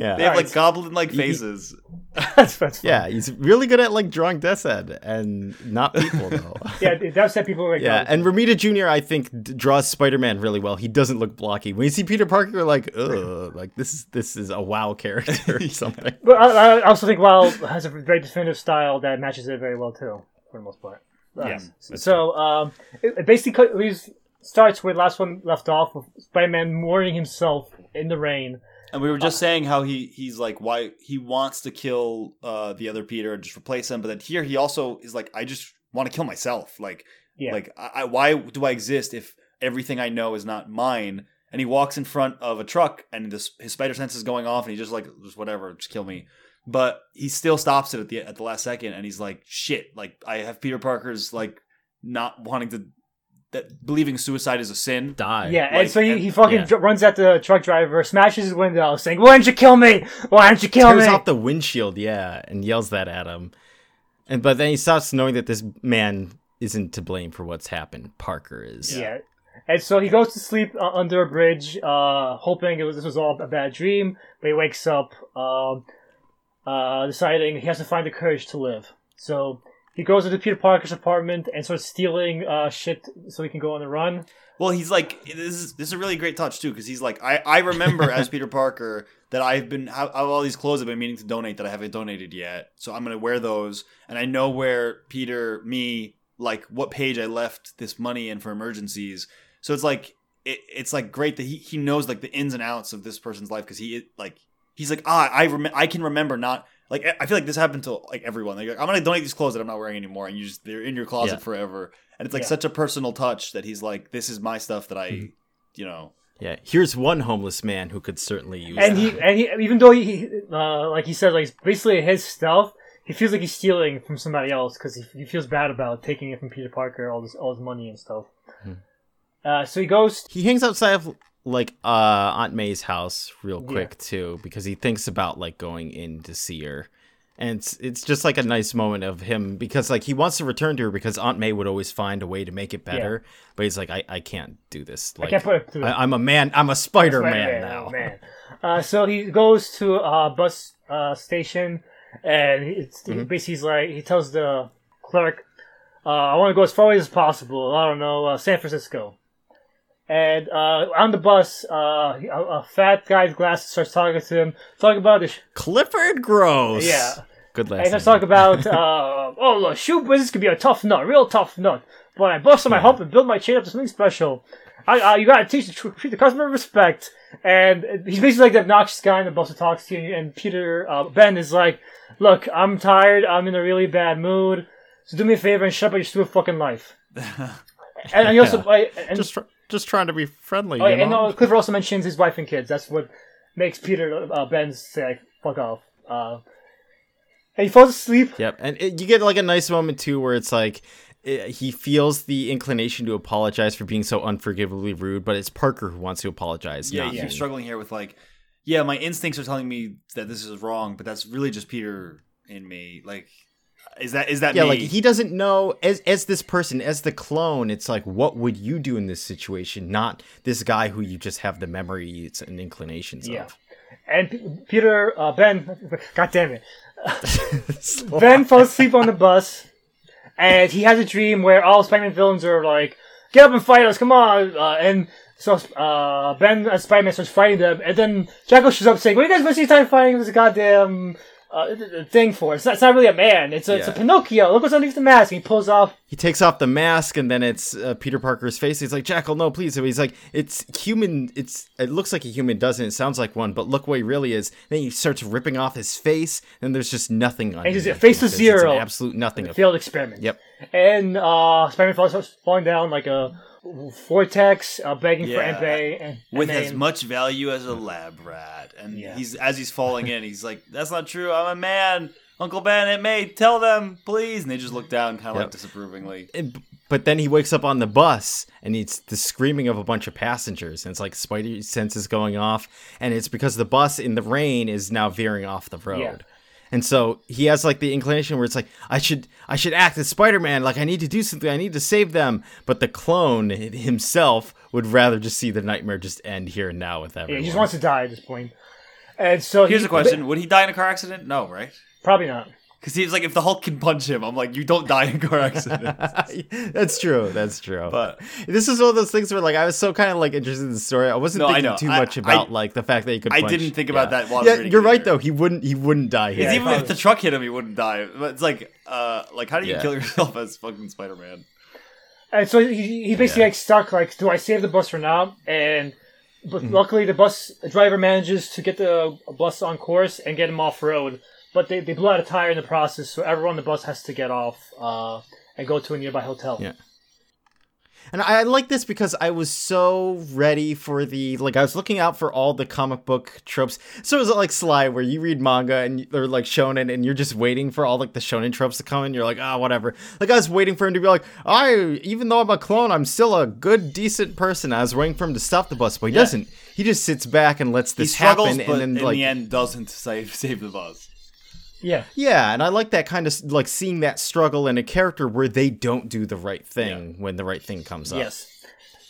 Like, yeah. they have like goblin like faces. that's, that's fun. Yeah, he's really good at like drawing Death's Head and not people though. yeah. It Head set people like yeah, and Romita Jr. I think d- draws Spider-Man really well. He doesn't look blocky. When you see Peter Parker, you're like, ugh, like this is this is a wow character or something. But I, I also think Wild has a very definitive style that matches it very well too, for the most part. Yeah, that's so um, it, it basically leaves, starts where last one left off with Spider-Man mooring himself in the rain. And we were just saying how he he's like why he wants to kill uh the other Peter and just replace him, but then here he also is like I just want to kill myself. Like Yeah. like I, I why do I exist if everything I know is not mine? And he walks in front of a truck and this, his spider sense is going off and he's just like just whatever, just kill me. But he still stops it at the at the last second and he's like shit, like I have Peter Parker's like not wanting to that believing suicide is a sin. Die. Yeah, and so he, and- he fucking yeah. dr- runs at the truck driver, smashes his window, saying, "Why didn't you kill me? Why didn't you kill me?" tears off the windshield, yeah, and yells that at him. And but then he stops knowing that this man isn't to blame for what's happened. Parker is. Yeah. And so he goes to sleep uh, under a bridge, uh, hoping it was, this was all a bad dream. But he wakes up, um, uh, deciding he has to find the courage to live. So he goes into Peter Parker's apartment and starts stealing uh, shit so he can go on the run. Well, he's like this is this is a really great touch too because he's like I I remember as Peter Parker that I've been have, have all these clothes I've been meaning to donate that I haven't donated yet, so I'm gonna wear those, and I know where Peter me like what page I left this money in for emergencies, so it's like it, it's like great that he he knows like the ins and outs of this person's life because he like he's like ah I rem- I can remember not like I feel like this happened to like everyone. Like I'm gonna donate these clothes that I'm not wearing anymore, and you just they're in your closet Yeah. forever. And it's like Yeah. such a personal touch that he's like, this is my stuff that I, Mm-hmm. you know, Yeah, here's one homeless man who could certainly use And that. he and he even though he uh, like he said like it's basically his stuff, he feels like he's stealing from somebody else because he, he feels bad about taking it from Peter Parker all this all his money and stuff. Hmm. Uh, so he goes. He hangs outside of like uh Aunt May's house real quick too because he thinks about like going in to see her. And it's, it's just like a nice moment of him because like he wants to return to her because Aunt May would always find a way to make it better, but he's like I, I can't do this. Like I can't put it through. I, am a man. I'm a Spider Man now. oh, man. Uh, so he goes to a bus uh, station, and it's Mm-hmm. basically he's like he tells the clerk, uh, "I want to go as far away as possible. I don't know, uh, San Francisco." And uh, on the bus, uh, a, a fat guy with glasses starts talking to him, talking about this. Clifford Gross. Yeah. Good And last let's talk about, uh, oh, the shoe business could be a tough nut, real tough nut. But I busted my hump and built my chain up to something special. I, uh, you gotta teach the, treat the customer with respect. And he's basically like the obnoxious guy in the bus who talks to you. And Peter, uh, Ben is like, look, I'm tired. I'm in a really bad mood. So do me a favor and shut up your stupid fuupid life. and, and he also, Yeah. like, and, just just trying to be friendly. oh, you yeah, and know? uh, Clifford also mentions his wife and kids. That's what makes Peter, uh, Ben say, like, fuck off. Uh, and he falls asleep. Yep, and it, you get like a nice moment too, where it's like eh, he feels the inclination to apologize for being so unforgivably rude, but it's Parker who wants to apologize. yeah, not you him. struggling here with like, yeah, my instincts are telling me that this is wrong, but that's really just Peter in me. Like, is that is that Yeah, me? like he doesn't know as as this person, as the clone. It's like, what would you do in this situation? Not this guy who you just have the memories and inclinations Yeah. of. And P- Peter, uh, Ben, God damn it, Ben falls asleep on the bus, and he has a dream where all Spider-Man villains are like, "Get up and fight us, come on!" Uh, and so uh, Ben as Spider-Man starts fighting them, and then Jackal shows up saying, "What are you guys wasting time fighting this goddamn uh, th- th- thing for? It's not, it's not really a man. It's a, it's a Pinocchio. Look what's underneath the mask." And he pulls off. he takes off the mask and then it's uh, Peter Parker's face. He's like, Jackal, no, please. So he's like, it's human. It's it looks like a human, doesn't it? Sounds like one, but look what he really is. Then he starts ripping off his face, and there's just nothing on. he's a face of zero. absolute nothing. Of, Failed experiment. yep. And uh, Spider-Man falls, falling down like a vortex, uh, begging for Yeah. Aunt May. And, with and as much value as a lab rat, and Yeah. he's as he's falling in, he's like, "That's not true. I'm a man." Uncle Ben, it May, tell them, please. And they just look down, kind of Yep. like disapprovingly. And- but then he wakes up on the bus and it's the screaming of a bunch of passengers and it's like Spidey senses going off and it's because the bus in the rain is now veering off the road. Yeah. And so he has like the inclination where it's like I should I should act as Spider-Man like I need to do something I need to save them but the clone himself would rather just see the nightmare just end here and now with everyone. Yeah, he just wants to die at this point. And so Here's he, a question: Would he die in a car accident? No, right? Probably not. Because he's like, if the Hulk can punch him, I'm like, you don't die in car accidents. That's true. That's true. But- this is one of those things where, like, I was so kind of like interested in the story. I wasn't No, I thinking know. too I- much about I- like the fact that he could. I punch. didn't think about Yeah. that while yeah, you're it right either. though. He wouldn't. He wouldn't die here. Because even probably. if the truck hit him, he wouldn't die. But it's like, uh, like how do you Yeah. kill yourself as fucking Spider Man? And so he, he basically Yeah. like stuck like, do I save the bus for now? And but Mm-hmm. luckily the bus driver manages to get the bus on course and get him off road. But they, they blew out a tire in the process, so everyone on the bus has to get off uh, and go to a nearby hotel. Yeah. And I like this because I was so ready for the like I was looking out for all the comic book tropes. So is it like Sly where you read manga and or like shonen and you're just waiting for all like the shonen tropes to come in. You're like, ah, whatever. Like I was waiting for him to be like, I even though I'm a clone, I'm still a good, decent person. I was waiting for him to stop the bus, but he Yeah. doesn't. He just sits back and lets this struggles, happen, but and then in like the end doesn't save save the bus. Yeah. yeah, and I like that kind of like seeing that struggle in a character where they don't do the right thing when the right thing comes up. Yes.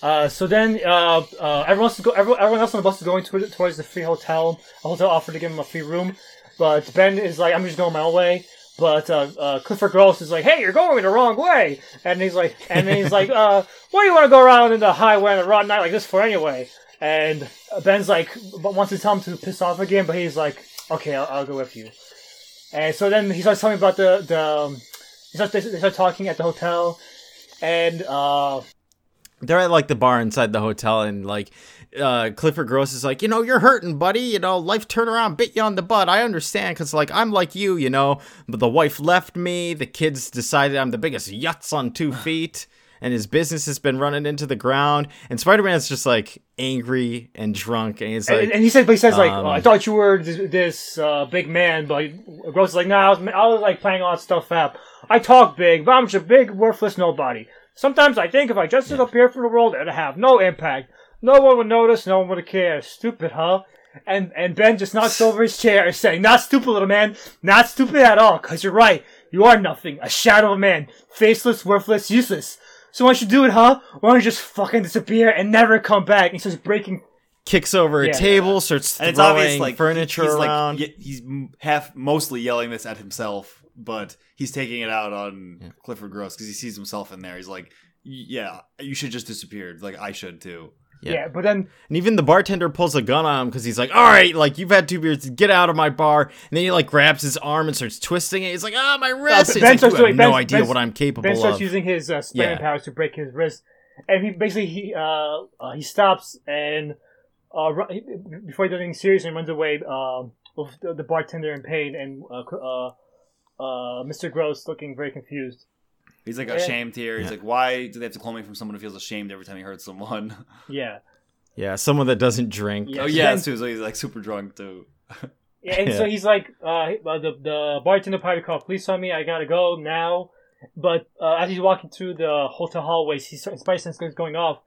Uh, so then, uh, uh, everyone else, go, everyone, everyone else on the bus is going towards, towards the free hotel. A hotel offered to give him a free room, but Ben is like, "I'm just going my own way." But uh, uh, Clifford Gross is like, "Hey, you're going the wrong way," and he's like, and then he's like, uh, "What do you want to go around in the highway on a rotten night like this for anyway?" And Ben's like, but wants to tell him to piss off again, but he's like, "Okay, I'll, I'll go with you." And so then he starts telling me about the the. Um, he starts, they start talking at the hotel, and uh, they're at like the bar inside the hotel and like uh clifford gross is like you know you're hurting buddy. You know life turned around bit you on the butt. I understand because like i'm like you you know. But the wife left me. The kids decided i'm the biggest yutz on two feet and his business has been running into the ground and spider-man's just like angry and drunk and he's like and, and he says, but he says like, um, oh, I thought you were this, this uh, big man, but Gross is like, nah, I was, I was like playing all that stuff up. I talk big, but I'm just a big, worthless nobody. Sometimes I think if I just disappeared from the world, it'd have no impact. No one would notice, no one would care. Stupid, huh? And and Ben just knocks over his chair, saying, "Not stupid, little man. Not stupid at all. Cause you're right. You are nothing. A shadow of a man. Faceless, worthless, useless. So why don't you do it, huh? Why don't you just fucking disappear and never come back?" And he starts breaking. kicks over a Yeah. table starts And throwing it's obvious, like furniture he's around Like, he's half, mostly yelling this at himself, but he's taking it out on Clifford Gross because he sees himself in there. He's like, "Yeah, you should just disappeared. Like I should too." Yeah. Yeah, but then And even the bartender pulls a gun on him because he's like, "All right, like you've had two beers, get out of my bar." And then he like grabs his arm and starts twisting it. He's like, "Ah, my wrist!" He's Ben like, starts "You have doing- no idea Ben- what I'm capable Ben starts of." using his uh, Yeah. powers to break his wrist, and he basically he uh, uh he stops and uh ru- he- before he does anything serious and runs away um with the, the bartender in pain and uh, uh uh Mr. Gross looking very confused. He's like ashamed here. He's Yeah. like, "Why do they have to call me from someone who feels ashamed every time he hurts someone?" Yeah, yeah, someone that doesn't drink. Yeah. oh yeah, Ben- too. So he's like super drunk too. yeah and so he's like uh uh, the the bartender probably called police on me. I gotta go now. But uh, as he's walking through the hotel hallways, he starts Spider Sense is going off,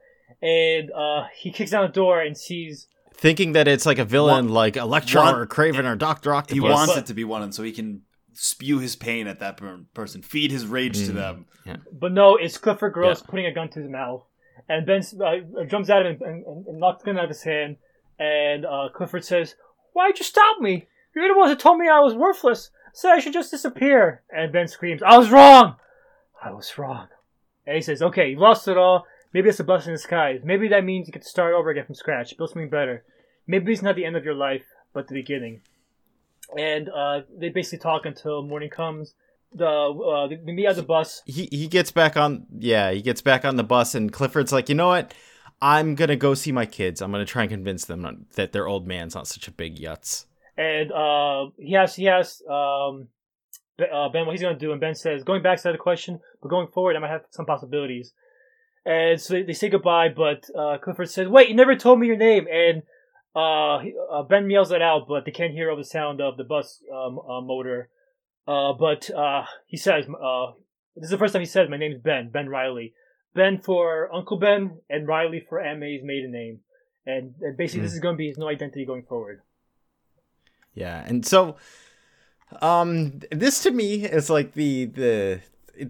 and uh he kicks down the door and sees Thinking that it's like a villain, Want- like Electro want- or Kraven or Doctor Octopus. He wants But- it to be one, and so he can spew his pain at that per- person, feed his rage to Mm. them. But no, it's Clifford Gross Yeah. putting a gun to his mouth. And Ben uh, jumps at him and, and, and knocks the gun out of his hand. And uh, Clifford says, Why'd you stop me? You're the ones that told me I was worthless. Said I should just disappear. And Ben screams, I was wrong! I was wrong. And he says, Okay, you lost it all. Maybe it's a blessing in disguise. Maybe that means you get to start over again from scratch, build something better. Maybe it's not the end of your life, but the beginning. And uh, they basically talk until morning comes. The uh, they meet the bus. he he gets back on yeah he gets back on the bus and clifford's like you know what i'm gonna go see my kids i'm gonna try and convince them not, that their old man's not such a big yutz and uh, he has he has um, uh, Ben what he's gonna do, and Ben says, going back to the question, but going forward, I might have some possibilities. And so they, they say goodbye, but uh, Clifford says, "Wait, you never told me your name." And uh, uh, Ben yells it out, but they can't hear over the sound of the bus um, uh, motor. Uh, but uh, he says, uh, "This is the first time he says my name's Ben, Ben Reilly, Ben for Uncle Ben, and Reilly for May's maiden name." And, and basically, this is going to be his new identity going forward. yeah and so um this to me is like the the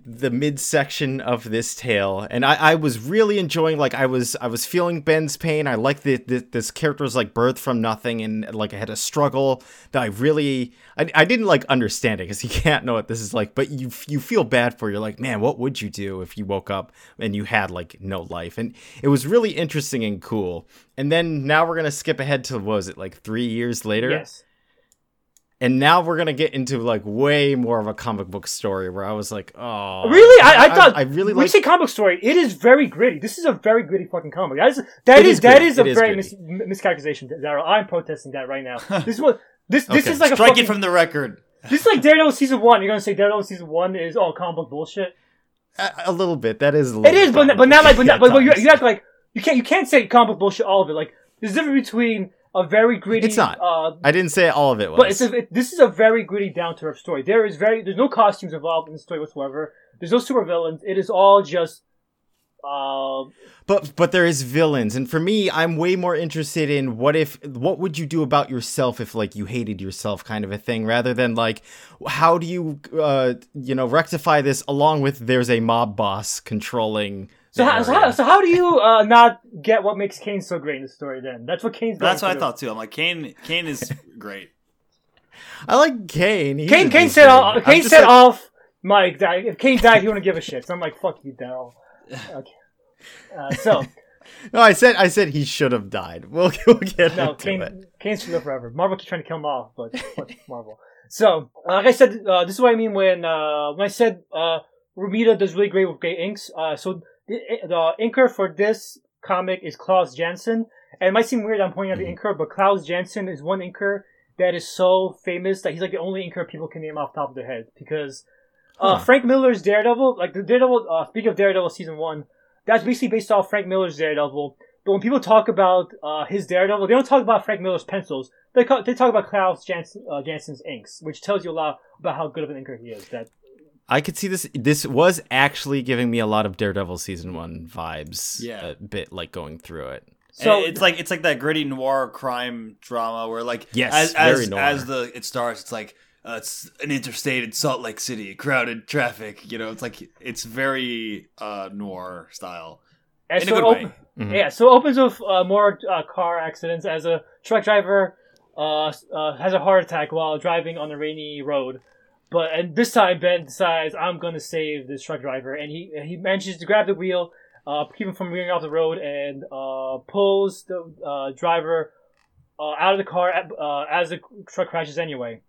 the midsection of this tale. And I, I was really enjoying like i was i was feeling ben's pain. I like that this character was like birthed from nothing and like i had a struggle that i really i, I didn't like understand it because you can't know what this is like but you you feel bad for you're like man what would you do if you woke up and you had like no life? And it was really interesting and cool. And then now we're gonna skip ahead to what was it like three years later? Yes. And now we're gonna get into like way more of a comic book story where I was like, oh, Really? I, I thought I, really when like. you say comic story, it is very gritty. This is a very gritty fucking comic. That is that It is, is that gritty. is a It is very gritty. mis- miscalculation. Darryl. I'm protesting that right now. This is what this this Okay. is like a Strike fucking, it from the record. this is like Daredevil season one. You're gonna say Daredevil season one is all comic book bullshit. a, a little bit. That is. A It little is, but but not like but, not, but, but you, times. you act like you can't you can't say comic book bullshit all of it. Like there's a difference between a very gritty. It's not. Uh, I didn't say all of it was. but it's a, it, this is a very gritty, down to earth story. There is very there's no costumes involved in the story whatsoever. There's no super villains. It is all just. Uh, But but there is villains, and for me, I'm way more interested in what if what would you do about yourself if like you hated yourself, kind of a thing, rather than like how do you uh you know rectify this along with there's a mob boss controlling. So the how, so, how, so how do you uh, not get what makes Kaine so great in the story? Then that's what Kaine's. That's what I thought too. I'm like, Kaine. Kaine is great. I like Kaine. He's Kaine, Kaine interesting. said, all, Kaine said like- off Mike that if Kaine died, he wouldn't give a shit. So I'm like, fuck you, Darryl. Okay. Uh, so No, I said I said he should have died. We'll, we'll get no, into it. Kaine, Kaine should live forever. Marvel keeps trying to kill him off, but fuck Marvel. So, uh, like I said, uh, this is what I mean when uh, when I said uh, Romita does really great with great inks. Uh, so the, the inker for this comic is Klaus Janson, and it might seem weird I'm pointing out the inker, but Klaus Janson is one inker that is so famous that he's like the only inker people can name off the top of their head because uh, Huh. Frank Miller's Daredevil, like the Daredevil. Uh, speaking of Daredevil season one, that's basically based off Frank Miller's Daredevil. But when people talk about uh, his Daredevil, they don't talk about Frank Miller's pencils. They ca- they talk about Klaus Janson, uh, inks, which tells you a lot about how good of an inker he is. That I could see this. This was actually giving me a lot of Daredevil season one vibes. Yeah. a bit like going through it. so So it's like it's like that gritty noir crime drama where like Yes, as very as, noir. as the it starts, it's like uh, it's an interstate in Salt Lake City, crowded traffic. You know, it's like it's very uh, noir style and in so a good it way. op- Mhm. Yeah, so it opens with uh, more uh, car accidents as a truck driver uh, uh, has a heart attack while driving on a rainy road. But and this time Ben decides I'm gonna save this truck driver, and he he manages to grab the wheel, uh, keep him from veering off the road, and uh, pulls the uh, driver uh, out of the car uh, as the truck crashes anyway.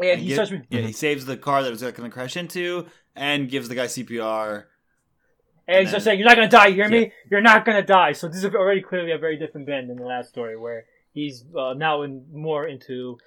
And he get- starts. Re- yeah, he saves the car that it was going to crash into and gives the guy CPR. And he's And just saying, "You're not gonna die. You hear me? You're not gonna die." So this is already clearly a very different Ben than the last story, where he's uh, now in more into.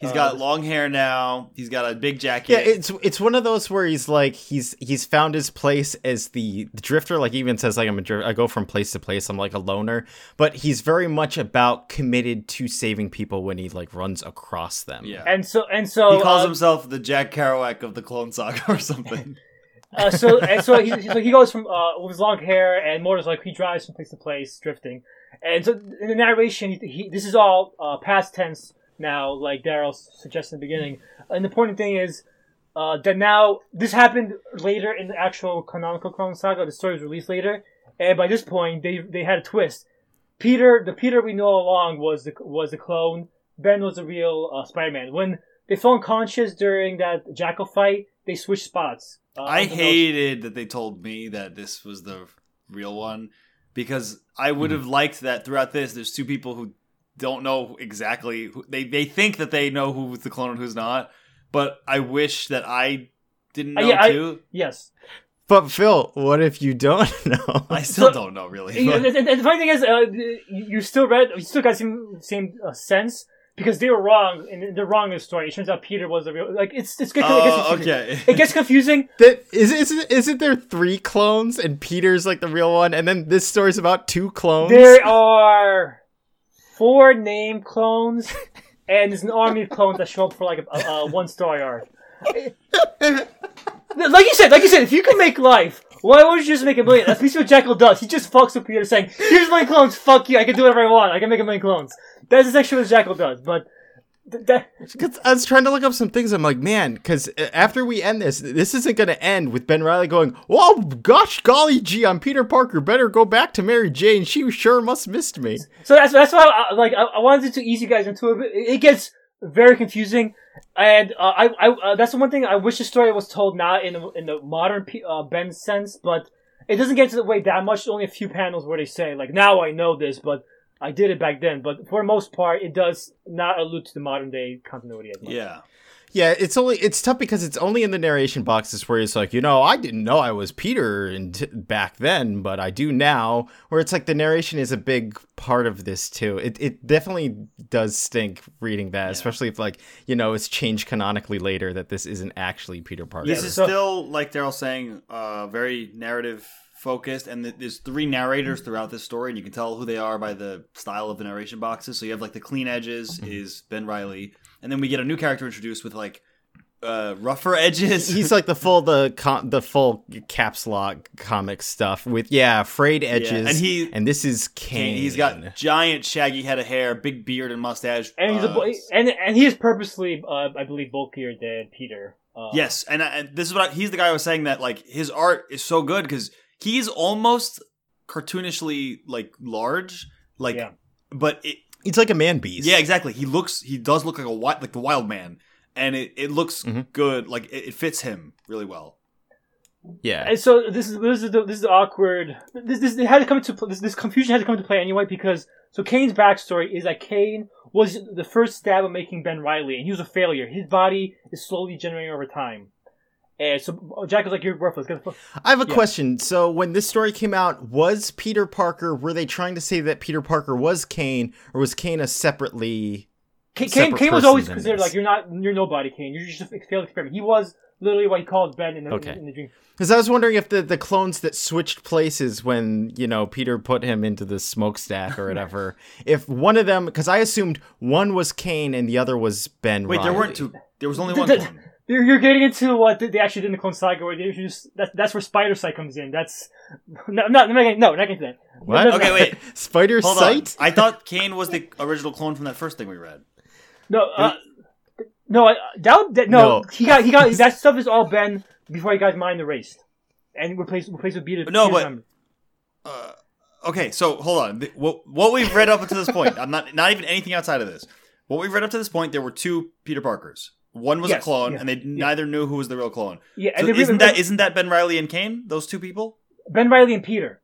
He's Uh, got long hair now. He's got a big jacket. Yeah, it's it's one of those where he's like he's he's found his place as the, the drifter. Like he even says like I'm a dri- I go from place to place. I'm like a loner, but he's very much about committed to saving people when he like runs across them. yeah. And so and so he calls uh, himself the Jack Kerouac of the Clone Saga or something. uh, so and so he, so he goes from uh, with his long hair and motorcycle. He drives from place to place, drifting. And so in the narration, he, he, this is all uh, past tense now, like Darryl suggested in the beginning. And the important thing is uh, that now this happened later in the actual canonical Clone Saga. The story was released later, and by this point, they they had a twist. Peter, the Peter we know all along was the was the clone. Ben was the real uh, Spider-Man. When they fell unconscious during that Jackal fight, they switched spots. Uh, I hated that they told me that this was the real one because I would have liked that throughout this. There's two people who don't know exactly who they they think that they know who's the clone and who's not, but I wish that I didn't Uh, know yeah, I- too. Yes. But Phil, what if you don't know? I, still So- don't know really. But- and- and the funny thing is, uh, you you still read, you still got the same same uh, sense because they were wrong, and they're wrong in the story. It turns out Peter was the real. Like it's it's good. it gets Oh, confusing. okay. It gets confusing. That is isn't isn't there three clones and Peter's like the real one, and then this story's about two clones. There are four name clones, and there's an army of clones that show up for like a, a, a one story arc. like you said, like you said, if you can make life, why would you just make a million? That's basically what Jackal does. He just fucks with Peter, saying, "Here's my clones. Fuck you. I can do whatever I want. I can make a million clones." That's essentially what Jackal does. But th- that, 'Cause I was trying to look up some things. I'm like, man, because after we end this, this isn't going to end with Ben Reilly going, "Oh gosh, golly gee, I'm Peter Parker. Better go back to Mary Jane. She sure must missed me." so that's that's why I, like I, I wanted to ease you guys into it. It, gets very confusing, and uh, I, I uh, that's the one thing I wish the story was told not in the, in the modern uh, Ben sense, but it doesn't get to the way that much. Only a few panels where they say like, "Now I know this," but I did it back then. But for the most part, it does not allude to the modern day continuity as much. yeah. Yeah, it's only it's tough because it's only in the narration boxes where it's like, you know, I didn't know I was Peter and back then, but I do now. Where it's like the narration is a big part of this too. It it definitely does stink reading that, especially if like you know it's changed canonically later that this isn't actually Peter Parker. This is still, like Darryl saying, uh, very narrative focused, and th- there's three narrators throughout this story, and you can tell who they are by the style of the narration boxes. So you have like the clean edges is Ben Reilly, and then we get a new character introduced with like uh, rougher edges. He's like the full the com- the full caps lock comic stuff with yeah frayed edges and he- and this is Kaine. He's got giant shaggy head of hair, big beard and mustache. And he's a uh, bo- and and he is purposely, uh, I believe, bulkier than Peter. Uh, Yes, and, I- and this is what I, he's the guy who was saying that like his art is so good because he's almost cartoonishly like large, like, Yeah. but it, He's like a man beast. Yeah, exactly. He looks. He does look like a wi- like the wild man, and it, it looks Mhm. good. Like it, it fits him really well. Yeah. And so this is this is the, this is the awkward. This this it had to come into this this confusion had to come into play anyway because so Kaine's backstory is that Kaine was the first stab at making Ben Reilly and he was a failure. His body is slowly generating over time. And so Jack was like, "You're worthless." Get the I have a Yeah. question. So when this story came out, was Peter Parker? Were they trying to say that Peter Parker was Kaine, or was Kaine a separately? Kaine, Kaine, Separate Kaine was always considered this. like you're not you're nobody, Kaine. You're just a failed experiment. He was literally what he called Ben in the, Okay. in, the dream. Because I was wondering if the, the clones that switched places when you know Peter put him into the smokestack or whatever, if one of them, because I assumed one was Kaine and the other was Ben. Wait, there weren't two. There was only The- one. The- clone. You're, you're getting into what they actually did in the Clone Saga, where they introduced that, that's where Spidercide comes in. That's no, no, no, no, no, not getting to that. What? No, no, Okay, no. wait. Spider Hold Sight. I thought Kaine was the original clone from that first thing we read. No, uh, no, I- that, that no, No. he got he got that stuff is all Ben before he got his mind erased and replaced replaced with Peter. No, Peter's but- Uh, okay, so hold on. The- What what we've read up to this point, I'm not not even anything outside of this. What we've read up to this point, there were two Peter Parkers. One was a clone, yeah, and they neither knew who was the real clone. yeah, So isn't really- that isn't that Ben Reilly and Kaine? Those two people? Ben Reilly and Peter?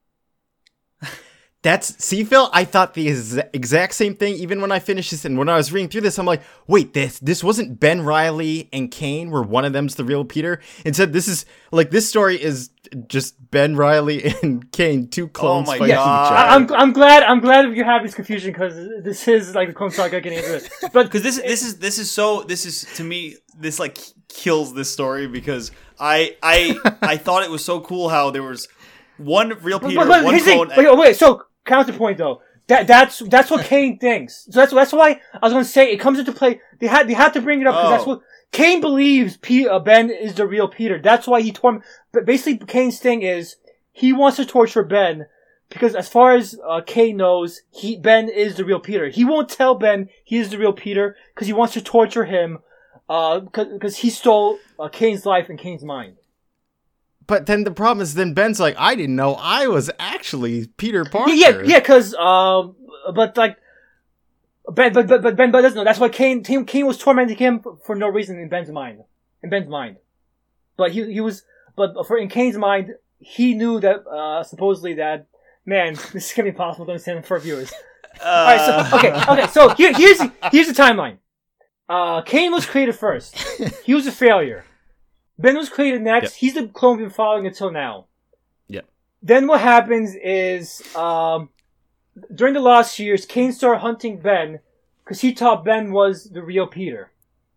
That's see, Phil. I thought the exact same thing. Even when I finished this, and when I was reading through this, I'm like, wait, this this wasn't Ben Reilly and Kaine, where one of them's the real Peter. Instead, this is like this story is just Ben Reilly and Kaine, two oh clones Oh my fighting God. each I, other. I'm I'm glad I'm glad you have this confusion because this is like the Clone Saga getting into this. But Because this this is this is so this is to me this like kills this story because I I I thought it was so cool how there was one real Peter, but, but one clone. Wait, oh, wait, so counterpoint though. That that's that's what Kaine thinks. So that's that's why I was gonna say it comes into play. They had they had to bring it up because that's Oh. what Kaine believes. P, uh, Ben is the real Peter. That's why he torm. But basically, Kaine's thing is he wants to torture Ben because as far as uh, Kaine knows, he Ben is the real Peter. He won't tell Ben he is the real Peter because he wants to torture him. Uh, because he stole uh, Kaine's life and Kaine's mind. But then the problem is, then Ben's like, I didn't know I was actually Peter Parker. Yeah, yeah, yeah, because um, but like Ben, but but but Ben but doesn't know. That's why Kaine Kaine, Kaine was tormenting him for, for no reason in Ben's mind. In Ben's mind, but he he was but for in Kaine's mind, he knew that uh supposedly that man this is gonna be impossible to understand for our viewers. All right, so okay, okay, so here, here's here's the timeline. Uh, Kaine was created first. He was a failure. Ben was created next. Yep. He's the clone we've been following until now. Yep. Then what happens is, um, during the last years, Kaine started hunting Ben because he thought Ben was the real Peter.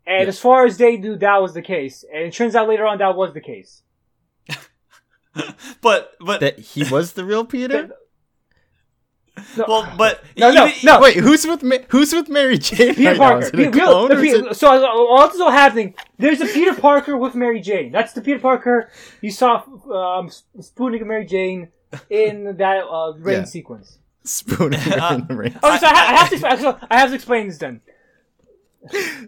And Yep. as far as they knew, that was the case. And it turns out later on that was the case. but but that he was the real Peter. No, well but no, no, even- no. Wait, who's with Ma- who's with Mary Jane Peter right? Parker. Is it a Peter- clone or is it- So uh, all this is all happening. There's a Peter Parker with Mary Jane. That's the Peter Parker you saw um, spooning Mary Jane in that uh, rain Yeah. sequence. spooning her in the ring? Oh, so I, ha- I have to. So I have to explain this then.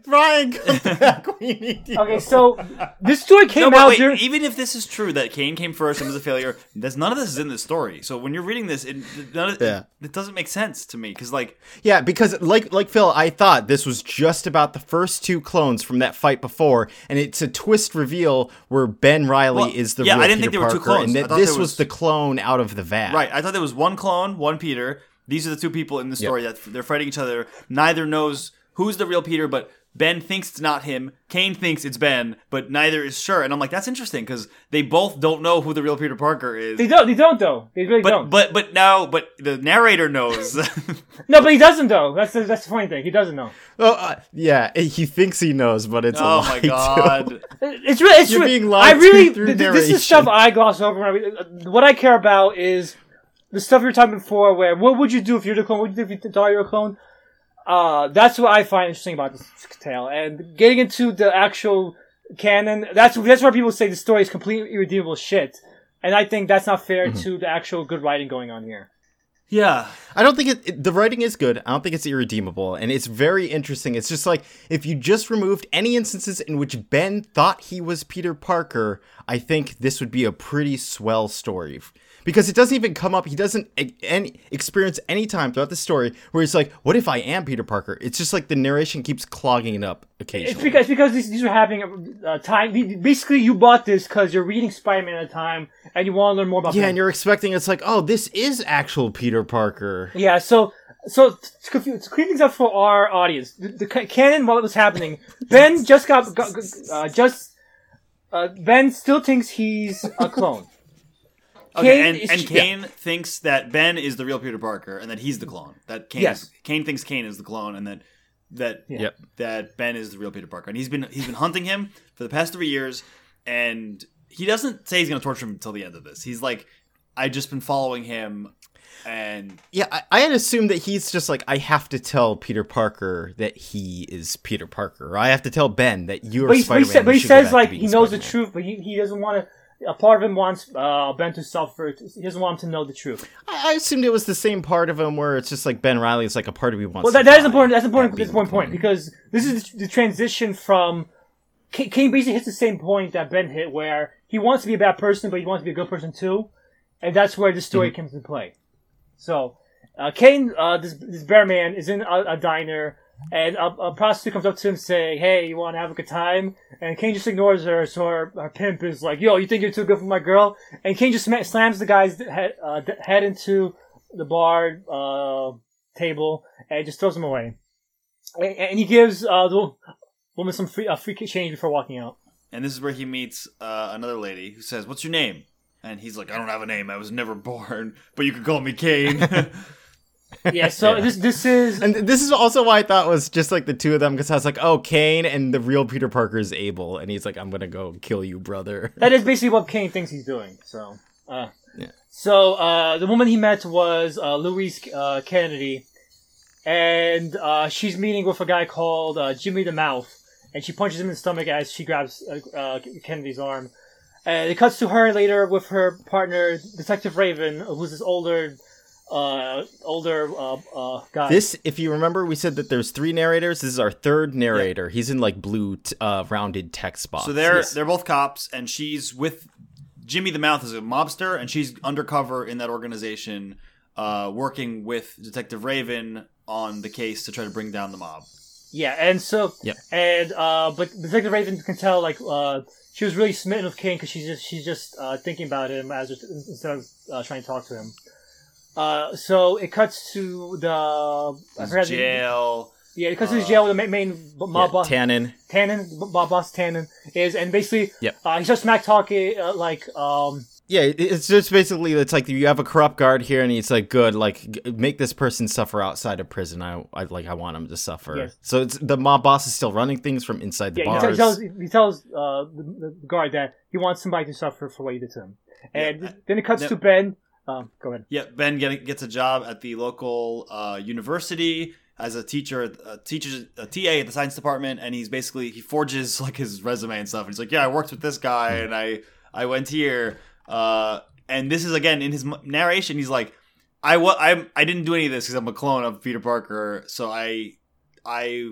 Ryan, come back. We need you. Okay, so this story No, came but out wait, during. even if this is true that Kaine came first and was a failure, there's none of this is in the story. So when you're reading this, it none of, Yeah. it doesn't make sense to me because like Yeah, because like like Phil, I thought this was just about the first two clones from that fight before, and it's a twist reveal where Ben Reilly Well, is the yeah, real I didn't Peter think there were two Parker, clones. and I that this was... was- the clone out of the vat. right, I thought there was one clone, one Peter. These are the two people in the story that they're fighting each other. Neither knows who's the real Peter, but Ben thinks it's not him. Kaine thinks it's Ben, but neither is sure. And I'm like, that's interesting because they both don't know who the real Peter Parker is. They don't. They don't though. They really but don't. but but now, but the narrator knows. no, but he doesn't though. That's the, that's the funny thing. He doesn't know. Oh, uh, yeah, he thinks he knows, but it's a oh lie my too. god. It's really. It's You're really, being lied I really. to through th- th- this is stuff I gloss over. I read, uh, what I care about is the stuff you were talking before. Where what would you do if you're the clone? What would you do if you thought you were a clone? Uh, that's what I find interesting about this tale. And getting into the actual canon, that's that's where people say the story is completely irredeemable shit. And I think that's not fair Mm-hmm. to the actual good writing going on here. Yeah. I don't think it, it- the writing is good. I don't think it's irredeemable, and it's very interesting. It's just like if you just removed any instances in which Ben thought he was Peter Parker, I think this would be a pretty swell story. Because it doesn't even come up. He doesn't any, experience any time throughout the story where he's like, "What if I am Peter Parker?" It's just like the narration keeps clogging it up It's occasionally. because because these, these are having a uh, time. Basically, you bought this because you're reading Spider-Man at a time and you want to learn more about. yeah, Ben. and you're expecting it's like, "Oh, this is actual Peter Parker." Yeah, so so to, confuse, to clean things up for our audience, the, the canon while it was happening, Ben just got, got uh, just uh, Ben still thinks he's a clone. Okay, Kaine and, is- and yeah. Kaine thinks that Ben is the real Peter Parker and that he's the clone. That Kaine Yes. is, Kaine thinks Kaine is the clone and that that Yep. that Ben is the real Peter Parker. And he's been he's been hunting him for the past 3 years and he doesn't say he's going to torture him until the end of this. He's like I've just been following him and Yeah, I, I had assumed that he's just like I have to tell Peter Parker that he is Peter Parker. Or I have to tell Ben that you're But he, but he, Spider-Man. sa- but he says like he knows the Spider-Man. truth, but he, he doesn't want to. A part of him wants uh, Ben to suffer. He doesn't want him to know the truth. I, I assumed it was the same part of him where it's just like Ben Reilly is like a part of me wants. Well, that, that is important. That's important. That's an important point because this is the transition from Kaine basically hits the same point that Ben hit, where he wants to be a bad person, but he wants to be a good person too, and that's where the story comes into play. So, uh, Kaine, uh, this this bear man, is in a, a diner, and a, a prostitute comes up to him saying, "Hey, you want to have a good time?" And Kaine just ignores her, so her, her pimp is like, "Yo, you think you're too good for my girl?" And Kaine just sma- slams the guy's head, uh, head into the bar uh, table and just throws him away. And, and he gives uh, the woman some free uh, free change before walking out. and this is where he meets uh, another lady who says, "What's your name?" And he's like, "I don't have a name. I was never born, but you can call me Kaine." Yeah, so Yeah. this this is And this is also why I thought it was just like the two of them because I was like, oh, Kaine and the real Peter Parker is Abel, and he's like, I'm gonna go kill you, brother. that is basically what Kaine thinks he's doing. So, uh, Yeah. so uh, the woman he met was uh, Louise uh, Kennedy, and uh, she's meeting with a guy called uh, Jimmy the Mouth, and she punches him in the stomach as she grabs uh, uh, Kennedy's arm. And it cuts to her later with her partner, Detective Raven, who's this older, uh, older uh, uh, guy. This, if you remember, we said that there's three narrators. This is our third narrator. He's in like blue, t- uh, rounded text box. So they're Yes. they're both cops, and she's with Jimmy the Mouth is a mobster, and she's undercover in that organization, uh, working with Detective Raven on the case to try to bring down the mob. Yeah, and so yeah, and uh, but Detective Raven can tell like uh, she was really smitten with Kaine because she's just she's just uh, thinking about him as instead of uh, trying to talk to him. Uh, so it cuts to the His forgot the- jail. yeah, it cuts to uh, his jail. The main, main b- yeah, mob boss Tannen. Tannen, mob boss Tannen is, and basically, Yep. uh, he's just smack talking uh, like um Yeah, it's just basically it's like you have a corrupt guard here, and he's like, "Good, like make this person suffer outside of prison. I, I like, I want him to suffer." Yes. So it's the mob boss is still running things from inside the yeah he, bars. tells he tells, he tells uh, the, the guard that he wants somebody to suffer for what he did to him, and Yeah. then it cuts Yep. to Ben. Um, go ahead. Yeah, Ben get, gets a job at the local uh, university as a teacher, a teacher, a TA at the science department, and he's basically he forges like his resume and stuff. And he's like, "Yeah, I worked with this guy, and I I went here." Uh, and this is again in his narration. He's like, "I wa- I I didn't do any of this because I'm a clone of Peter Parker. So I I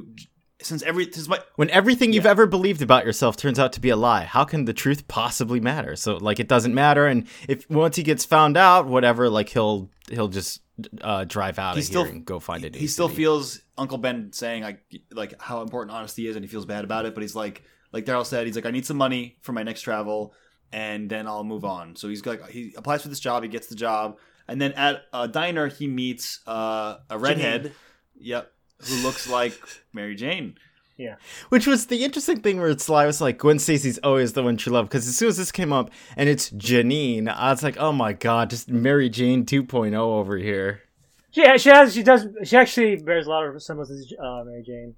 since every since my When everything you've Yeah. ever believed about yourself turns out to be a lie, how can the truth possibly matter? So like it doesn't matter, and if once he gets found out, whatever, like he'll he'll just uh, drive out He of still- here and go find a new he still feels Uncle Ben saying like like how important honesty is, and he feels bad about it. But he's like like Darryl said, he's like I need some money for my next travel, and then I'll move on. So he's like he applies for this job, he gets the job, and then at a diner he meets uh, a redhead, yep, who looks like Mary Jane. Yeah. Which was the interesting thing where it's Sly was like, Gwen Stacy's always the one she loved. Because as soon as this came up and it's Janine, I was like, oh my god, just Mary Jane 2.0 over here. She she has she does she actually bears a lot of resemblances to uh, Mary Jane,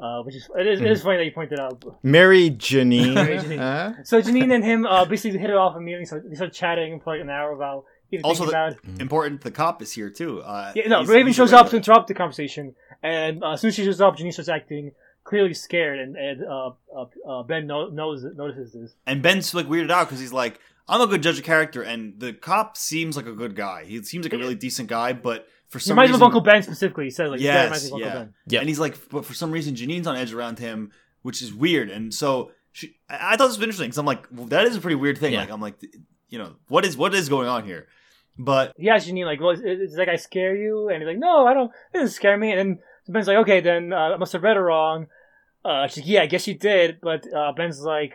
uh, which is it is, it is funny that you pointed out. Mary Janine. Mary Janine. Huh? So Janine and him uh, basically hit it off immediately. So they started chatting for like an hour about even Also, thinking the- about. Mm-hmm. Important, the cop is here too. Uh, Yeah, no, Raven shows up to interrupt the conversation, and uh, as soon as she shows up, Janine starts acting clearly scared, and, and uh, uh, uh, Ben no- knows notices this. And Ben's like weirded out because he's like, I'm a good judge of character, and the cop seems like a good guy. He seems like a really decent guy, but for some reminds me reason, of Uncle Ben specifically. He said like, yeah, Yes, reminds me of Uncle yeah. Ben. Yeah. And he's like, but for some reason, Janine's on edge around him, which is weird. And so she, I I thought this was interesting because I'm like, well, that is a pretty weird thing. Yeah. Like, I'm like, you know, what is what is going on here? But He asked Janine like, "Well, does that guy scare you?" And he's like, "No, I don't. It doesn't scare me." And then Ben's like, "Okay, then uh, I must have read it wrong." Uh, she's like, "Yeah, I guess you did." But uh, Ben's like,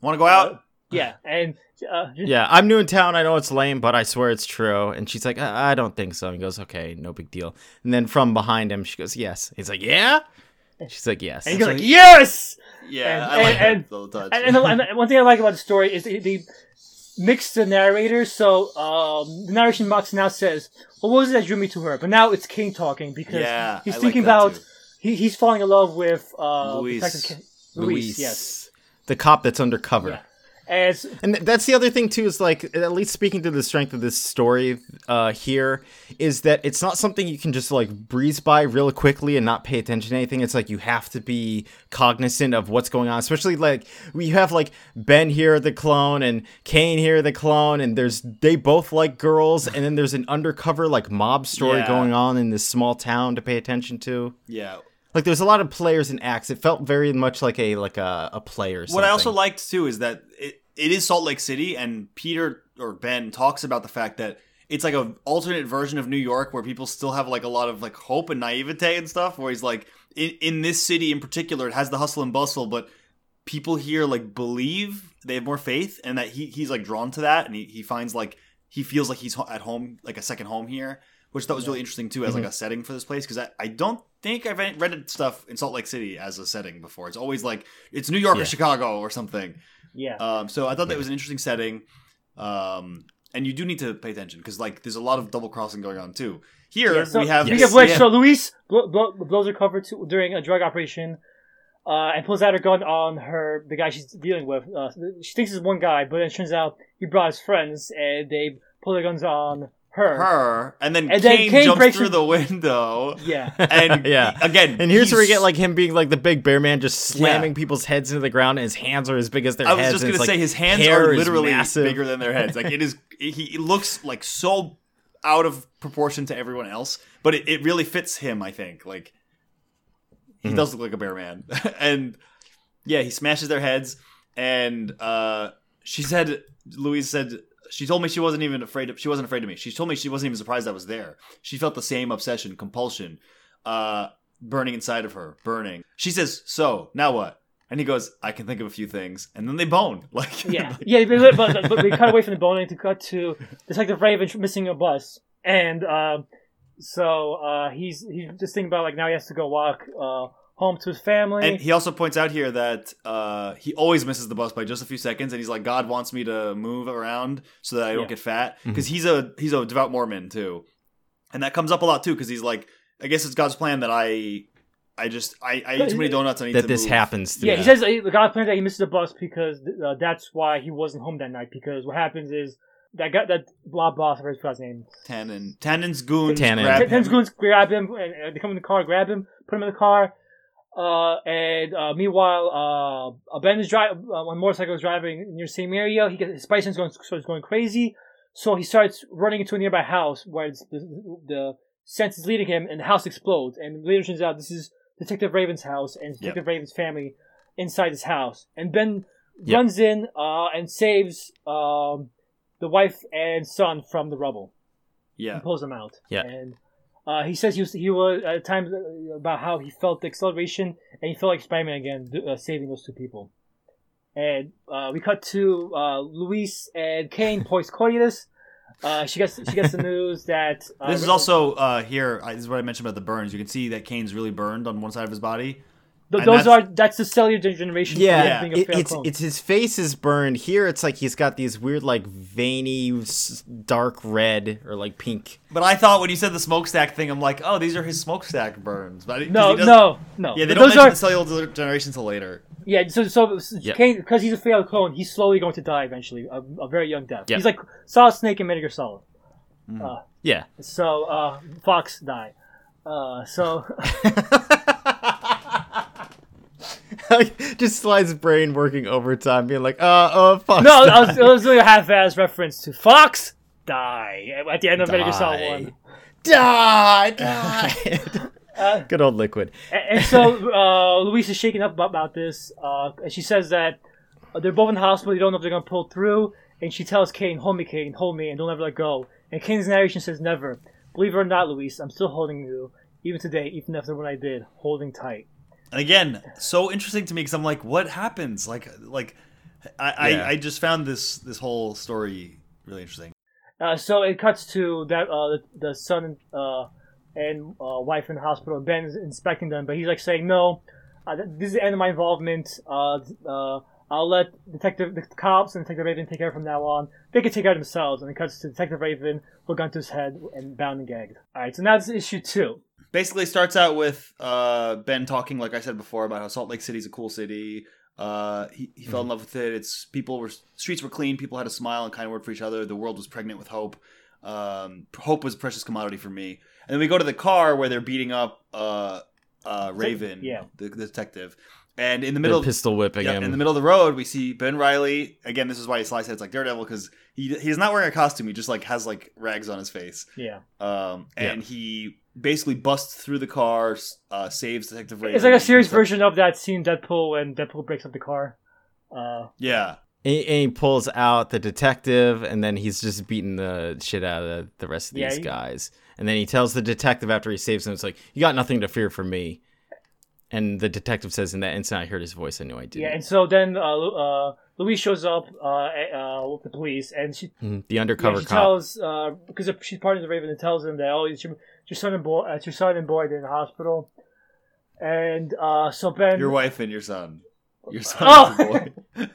want to go out? "Yeah," and uh, Yeah, I'm new in town. I know it's lame, but I swear it's true. And she's like, I, I don't think so. And he goes, okay, no big deal. And then from behind him, she goes, yes. He's like, yeah. She's like, yes. and he goes like- like, "Yes." Yeah, And- I like and- that touch. And, and, and one thing I like about the story is they, they mix the narrator, So um, the narration box now says, "What was it that drew me to her?" But now it's King talking because yeah, he's I thinking that about he, he's falling in love with uh, Louise. Detective King. Louise, yes. The cop that's undercover. Yeah. And And that's the other thing too is like at least speaking to the strength of this story uh, here is that it's not something you can just like breeze by real quickly and not pay attention to anything. It's like you have to be cognizant of what's going on, especially like we have like Ben here the clone and Kaine here the clone, and there's they both like girls, and then there's an undercover like mob story Yeah. going on in this small town to pay attention to. Yeah. Like there's a lot of players and acts. It felt very much like a like a, a player. What I also liked too is that it, is Salt Lake City, and Peter or Ben talks about the fact that it's like an alternate version of New York where people still have like a lot of like hope and naivete and stuff. Where he's like, in, in this city in particular, it has the hustle and bustle, but people here like believe they have more faith, and that he he's like drawn to that, and he, he finds like he feels like he's at home, like a second home here. Which I thought was really interesting too, as like mm-hmm. a setting for this place, because I, I don't think I've read stuff in Salt Lake City as a setting before. It's always like it's New York Yeah. or Chicago or something. Yeah. Um, so I thought that was an interesting setting. Um, and you do need to pay attention because like there's a lot of double crossing going on too. Here Yeah, so we have Speaking of which, yeah, so Louise blo- blo- blows her cover to, during a drug operation, uh, and pulls out her gun on her the guy she's dealing with. Uh, she thinks it's one guy, but it turns out he brought his friends, and they pull their guns on her. her, and then And then Kaine, Kaine jumps through her- the window. Yeah, And Yeah. again, And here's where we get like him being like the big bear man, just slamming Yeah. people's heads into the ground, and his hands are as big as their heads. I was heads. just gonna say like, his hands are literally bigger than their heads. Like it is, he he looks like so out of proportion to everyone else, but it, it really fits him. I think like he Mhm. does look like a bear man, and yeah, he smashes their heads. And uh, she said, Louise said. She told me she wasn't even afraid. Of, she wasn't afraid of me. She told me she wasn't even surprised I was there. She felt the same obsession, compulsion, uh, burning inside of her, burning. She says, "So now what?" And he goes, "I can think of a few things." And then they bone. Like, yeah, yeah. But, but, but we cut away from the boning to cut to Detective Raven missing a bus, and uh, so uh, he's he's just thinking about like now he has to go walk uh, home to his family. And he also points out here that uh, he always misses the bus by just a few seconds, and he's like, "God wants me to move around so that I don't Yeah. get fat," because he's a he's a devout Mormon too, and that comes up a lot too, because he's like, "I guess it's God's plan that I, I just I, I eat too many donuts. I need that to this move." happens. To Yeah, me. he says uh, the guy planned that he misses the bus because uh, that's why he wasn't home that night. Because what happens is that guy, that blah boss, I forgot his name. Tannen, Tannen's goons Tannen. grab Ten- Ten's him. goons grab him, and uh, they come in the car, grab him, put him in the car. Uh, and uh, meanwhile, uh, Ben is driving. Uh, one motorcycle is driving near the same area. He gets his sense going starts going crazy, so he starts running into a nearby house where it's, the, the sense is leading him, and the house explodes. And later turns out this is Detective Raven's house and Detective Raven's family inside this house. And Ben Yep. runs in uh, and saves um, the wife and son from the rubble Yeah, and pulls them out. Yeah. And uh, he says he was he was at times uh, about how he felt the acceleration and he felt like Spider-Man again, uh, saving those two people. And uh, we cut to uh, Louise and Kaine coitus. Uh, she gets she gets the news that uh, this is also uh, here. This is what I mentioned about the burns. You can see that Kaine's really burned on one side of his body. Th- those that's- are that's the cellular degeneration. Yeah, from being a it- it's clone. it's his face is burned. Here, it's like he's got these weird, like veiny, dark red or like pink. But I thought when you said the smokestack thing, I'm like, oh, these are his smokestack burns. But no he no no. Yeah, they don't those mention are the cellular degeneration until later. yeah. So so Yeah. Kaine because he's a failed clone, he's slowly going to die eventually, a, a very young death. Yeah. He's like Solid Snake and Metal Gear Solid. Uh, Yeah, So uh, Fox died. Uh, so just Sly's brain working overtime, being like, uh, oh, fuck. No, I was, I was doing a half-ass reference to Fox die at the end of Metal Gear Solid Die. One. Die, die. Uh, Good old liquid. And, and so uh, Louise is shaken up about, about this, uh, and she says that uh, they're both in the hospital. They don't know if they're gonna pull through. And she tells Kaine, "Hold me, Kaine, hold me, and don't ever let go." And Kaine's narration says, "Never. Believe it or not, Louise, I'm still holding you, even today, even after what I did, holding tight." And again, so interesting to me because I'm like, what happens? Like, like, I, Yeah. I, I just found this this whole story really interesting. Uh, so it cuts to that uh, the, son uh, and uh, wife in the hospital. and Ben is inspecting them, but he's like saying, "No, uh, this is the end of my involvement. Uh, uh, I'll let Detective the cops and Detective Raven take care from now on. They can take care of themselves." And it cuts to Detective Raven gun to his head and bound and gagged. All right, so now it's issue two. Basically, starts out with uh, Ben talking, like I said before, about how Salt Lake City's a cool city. Uh, he, he fell in love with it. It's people were streets were clean. People had a smile and kind word for each other. The world was pregnant with hope. Um, hope was a precious commodity for me. And then we go to the car where they're beating up uh, uh, Raven, Yeah. the, the detective. And in the They're middle, pistol whipping Yeah, him. in the middle of the road, we see Ben Reilly. Again, this is why Sly said it's like Daredevil because he he's not wearing a costume. He just like has like rags on his face. Yeah, Um, and he basically busts through the car, uh, saves Detective Raven. it's like a serious version of that scene Deadpool when Deadpool breaks up the car. Uh, Yeah, And he, and he pulls out the detective, and then he's just beating the shit out of the, the rest of Yeah, these he- guys. And then he tells the detective after he saves him, "It's like you got nothing to fear from me." And the detective says, "In that instant, I heard his voice. I knew I did." yeah, and so then uh, uh, Louise shows up uh, uh, with the police, and she the Yeah, undercover she cop. tells uh, because she's part of the Raven and tells him that oh, it's your, your son and boy, uh, it's your son and boy, they're in the hospital, and uh, so Ben, your wife and your son. Your son Oh! and your boy.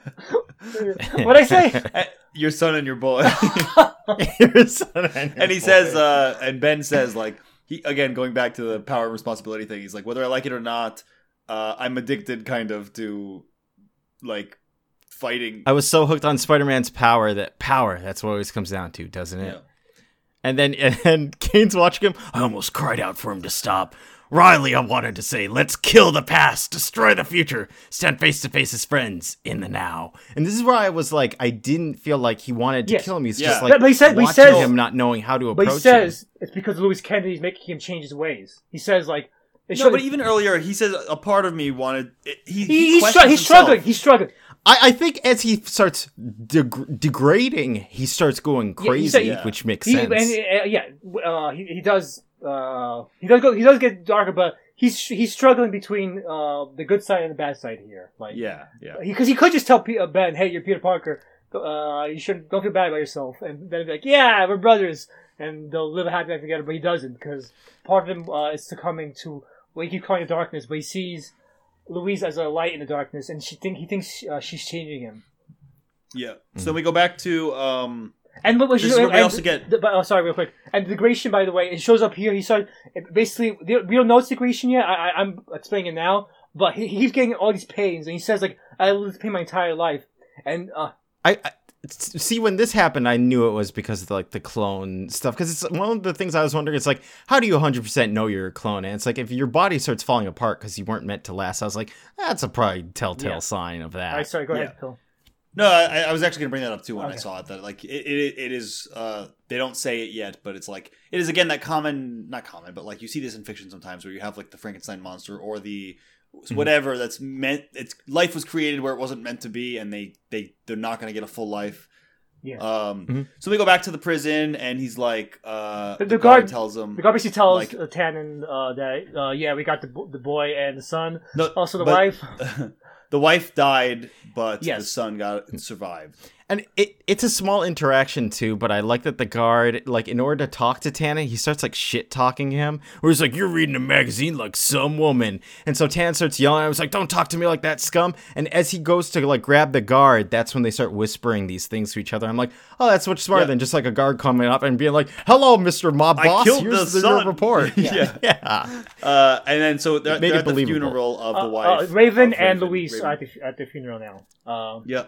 what I say? Your son and your boy. Your son and, your and he boy. says, uh, and Ben says, like, he again going back to the power and responsibility thing. He's like, whether I like it or not, uh, I'm addicted, kind of, to like fighting. I was so hooked on Spider-Man's power that power. That's what it always comes down to, doesn't it? Yeah. And then and Kaine's watching him. I almost cried out for him to stop. Reilly, I wanted to say, let's kill the past, destroy the future, stand face to face as friends in the now. And this is where I was like, I didn't feel like he wanted to Yes. kill him. He's Yeah. just like But- but he said- but he watching says- him not knowing how to approach But he says it's because Louise Kennedy's making him change his ways. He says like it No, should- but even earlier, he says a part of me wanted. He, he, he's, str- he's struggling. He's struggling. I, I think as he starts deg- degrading, he starts going Yeah, crazy, said- yeah. which makes He, sense. and, uh, yeah, uh, he, he does. Uh, he does go. He does get darker, but he's he's struggling between uh, the good side and the bad side here. Like, Yeah, yeah. because he, could just tell Pe- uh, Ben, "Hey, you're Peter Parker. Uh, you shouldn't don't feel bad about yourself." And Ben would be like, "Yeah, we're brothers," and they'll live a happy life together. But he doesn't because part of him uh, is succumbing to what he keeps calling the darkness. But he sees Louise as a light in the darkness, and she think he thinks uh, she's changing him. Yeah. So then we go back to um And what was This is where we and also get- the- but, oh, sorry, real quick. And the degradation, by the way, it shows up here. He started it basically. We don't know it's degradation yet. I, I, I'm explaining it now, but he, he's getting all these pains, and he says like, "I lived this pain my entire life." And uh, I, I see when this happened, I knew it was because of like the clone stuff. Because it's one of the things I was wondering. It's like, how do you 100 percent know you're a clone? And it's like if your body starts falling apart because you weren't meant to last. I was like, that's a probably telltale Yeah. sign of that. all right, sorry, go yeah. ahead, Phil. No, I, I was actually going to bring that up too when I saw it. That like it, it, it is. Uh, they don't say it yet, but it's like it is again that common, not common, but like you see this in fiction sometimes, where you have like the Frankenstein monster or the whatever that's meant. It's life was created where it wasn't meant to be, and they they they're not going to get a full life. Yeah. Um. Mhm. So we go back to the prison, and he's like, uh, The- the, the guard, guard- tells him, The guard basically tells Like- uh, Tannen uh, that uh, yeah, we got the bo- the boy and the son, no, also the but- wife. the wife died, but the son got survived. And it, it's a small interaction too, but I like that the guard, like, in order to talk to Tana, he starts like shit talking him, where he's like, "You're reading a magazine like some woman," and so Tana starts yelling. I was like, "Don't talk to me like that, scum!" And as he goes to like grab the guard, that's when they start whispering these things to each other. I'm like, "Oh, that's much smarter Yeah. than just like a guard coming up and being like, "Hello, Mister Mob I Boss, killed here's the the, your son." report." Yeah. yeah. Uh, and then so they're, made they're it at the funeral of Uh, the uh, wife. Raven of and Raven. Louise Raven. are at the, at the funeral now. Um, Yeah,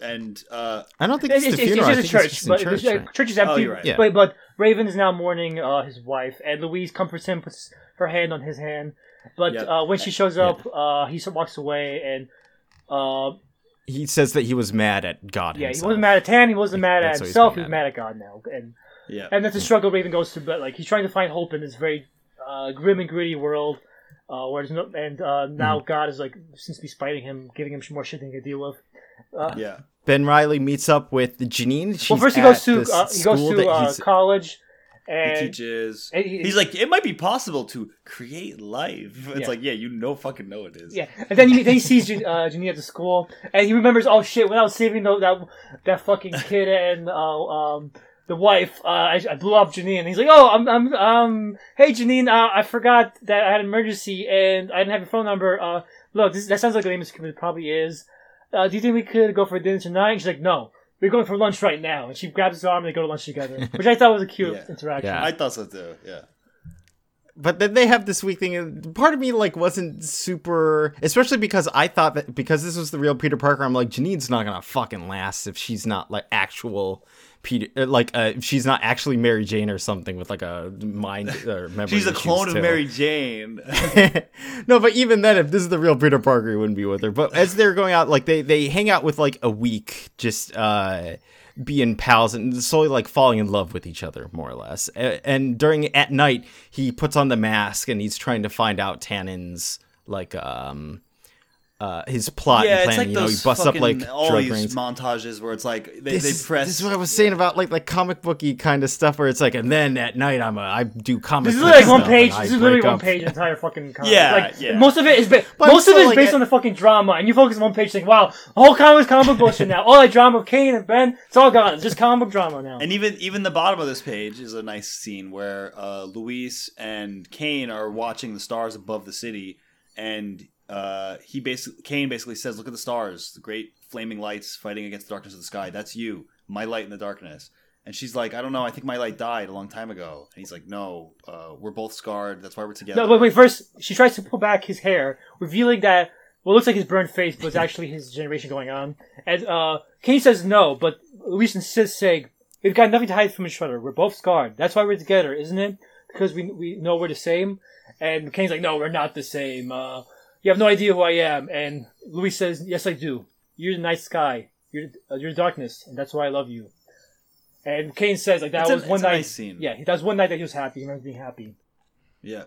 and uh, I don't think It's, it's, it's, the it's funeral. just a I think church, it's just but church. the right? church is empty. Oh, right. Yeah. But but Raven is now mourning uh, his wife, and Louise comforts him, puts her hand on his hand. But Yep. uh, when she shows up, uh, he sort of walks away, and uh, He says that he was mad at God yeah, he wasn't mad at Tan, he wasn't mad at That's what he's himself, mad he was mad at God now, and Yeah. and that's a struggle Raven goes through. But like he's trying to find hope in this very uh, grim and gritty world, uh, where there's no and uh, Mm-hmm. now God is like seems to be spiting him, giving him some more shit he can deal with. Uh, yeah. Ben Riley meets up with Janine. She's well, first he goes to uh, he goes school to that uh, he's- college, He teaches. and he- He's like, it might be possible to create life. It's Yeah. like, yeah, you know, fucking know it is. Yeah, and then he then he sees Jan- uh, Janine at the school, and he remembers, oh shit, when I was saving the, that that fucking kid and uh, um the wife, uh, I, I blew up Janine. And he's like, oh, I'm, I'm um, hey Janine, uh, I forgot that I had an emergency and I didn't have your phone number. Uh, look, this, that sounds like a name it probably is. Uh, do you think we could go for dinner tonight? And she's like, no. We're going for lunch right now, and she grabs his arm and they go to lunch together, which I thought was a cute Yeah. interaction. Yeah. I thought so too. Yeah. but then they have this week thing and part of me like wasn't super especially because i thought that because this was the real peter parker i'm like janine's not gonna fucking last if she's not like actual peter uh, like uh, she's not actually mary jane or something with like a mind or memory She's a clone of too. Mary Jane. no, but even then, if this is the real Peter Parker, he wouldn't be with her. But as they're going out, like they they hang out with like a week, just uh being pals and slowly like falling in love with each other, more or less. And during at night, he puts on the mask and he's trying to find out Tannen's like um uh his plot yeah, and plan. it's like you know, those he busts up fucking, like all drug these rings. montages where it's like they, This, they is, press. this is what I was saying about like like comic booky kind of stuff where it's like, and then at night I'm a I do comic. This is book like one page. This is literally one up. page entire fucking comic. Yeah, like, yeah. Most of it is ba- But most of it is like, based it- on the fucking drama, and you focus on one page, like, wow, the whole comic is comic book bullshit now. All that drama of Kaine and Ben, it's all gone. It's just comic book drama now. And even even the bottom of this page is a nice scene where uh, Louise and Kaine are watching the stars above the city, and uh, he basically Kaine basically says, "Look at the stars, the great flaming lights fighting against the darkness of the sky. That's you, my light in the darkness." And she's like, "I don't know. I think my light died a long time ago." And he's like, "No, uh, we're both scarred. That's why we're together." no, wait, wait. First, she tries to pull back his hair, revealing that what looks like his burned face, but it's actually his generation going on. And uh, Kaine says no, but Louise insists, saying, "We've got nothing to hide from each other. We're both scarred. That's why we're together, isn't it? Because we we know we're the same." And Kaine's like, "No, we're not the same. Uh, you have no idea who I am." And Louise says, "Yes, I do. You're the night sky. You're uh, you're darkness, and that's why I love you." And Kaine says, "Like that It's was one night. nice scene. Yeah, that was one night that he was happy. He remembers being happy." Yeah.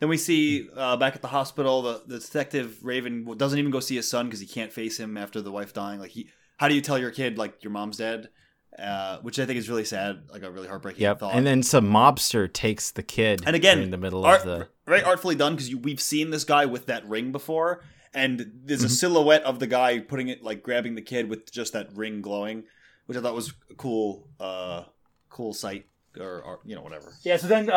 Then we see uh, back at the hospital, the, the detective Raven doesn't even go see his son because he can't face him after the wife dying. Like, he, how do you tell your kid like your mom's dead? Uh, which I think is really sad, like a really heartbreaking Yep. thought. And then some mobster takes the kid And again, in the middle art, of the very artfully done because we've seen this guy with that ring before, and there's a Mhm. silhouette of the guy putting it like grabbing the kid with just that ring glowing, which I thought was a cool, uh, cool sight or, or you know whatever. Yeah, so then uh,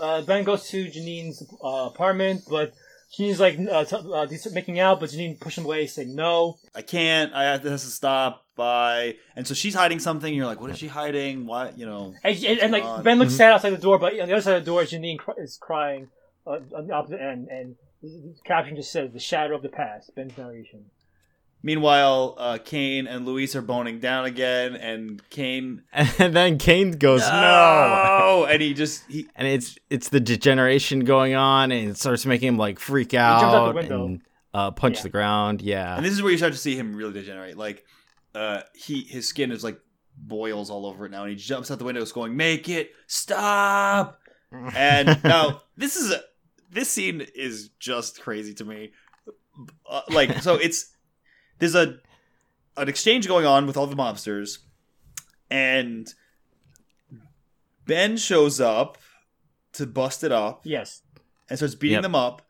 uh, Ben goes to Janine's uh, apartment, but Janine's like uh, t- uh, they start making out, but Janine pushes him away, saying no. I can't. I have this has to stop. Bye. And so she's hiding something. You're like, what is she hiding? What you know? And, and, and like God. Ben looks Mhm. sad outside the door, but on the other side of the door, Janine cr- is crying uh, on the opposite end, and the caption just says "the shadow of the past." Ben's narration. Meanwhile, uh, Kaine and Louise are boning down again, and Kaine and then Kaine goes no. no, and he just he and it's it's the degeneration going on and it starts making him like freak jumps out the out and uh, punch Yeah. the ground yeah and this is where you start to see him really degenerate. Like, uh, he his skin is like boils all over it now, and he jumps out the window, going, "Make it stop!" And now this is a this scene is just crazy to me. Uh, like, so it's there's a an exchange going on with all the mobsters, and Ben shows up to bust it up Yes, and starts beating Yep. them up.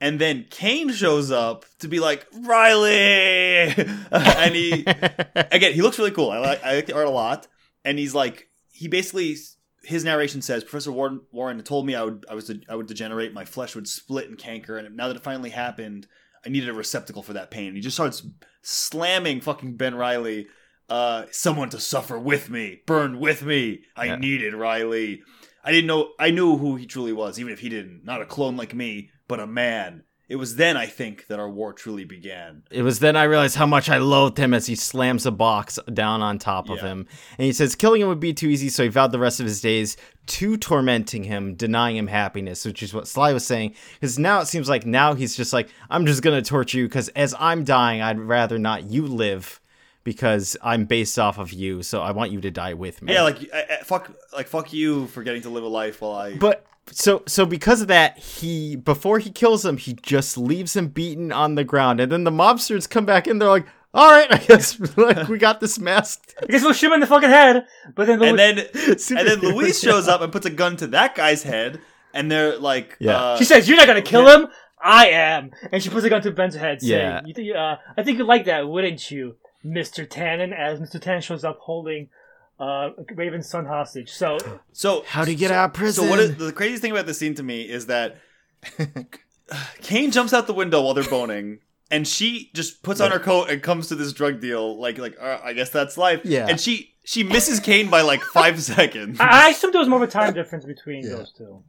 And then Kaine shows up to be like Reilly, and he again he looks really cool. I like I like the art a lot, and he's like he basically his narration says Professor Warren, Warren told me I would I was I would degenerate, my flesh would split and canker, and now that it finally happened, I needed a receptacle for that pain. And he just starts slamming fucking Ben Reilly. Uh, someone to suffer with me, burn with me. I Yeah. needed Reilly. I didn't know. I knew who he truly was, even if he didn't. Not a clone like me, but a man. It was then I think that our war truly began. It was then I realized how much I loathed him as he slams a box down on top of him. And he says killing him would be too easy, so he vowed the rest of his days to tormenting him, denying him happiness, which is what Sly was saying. Because now it seems like now he's just like, I'm just going to torture you because as I'm dying, I'd rather not you live because I'm based off of you, so I want you to die with me. Yeah, like fuck, like fuck you for getting to live a life while I. But so so because of that, he before he kills him, he just leaves him beaten on the ground, and then the mobsters come back in. They're like, "All right, I guess like we got this masked." I guess we'll shoot him in the fucking head. But then, and then Super- and then Louise shows up and puts a gun to that guy's head, and they're like, Yeah. uh, she says, "You're not gonna kill him. I am." And she puts a gun to Ben's head, saying, Yeah. "You think? Uh, I think you'd like that, wouldn't you, Mister Tannen?" As Mister Tannen shows up holding uh, Raven's son hostage. So so How do you get so, out of prison? So what is the craziest thing about this scene to me is that Kaine jumps out the window while they're boning. And she just puts on her coat and comes to this drug deal, like like uh, I guess that's life. Yeah. And she she misses Kaine by like five seconds. I, I assumed there was more of a time difference between Yeah. those two.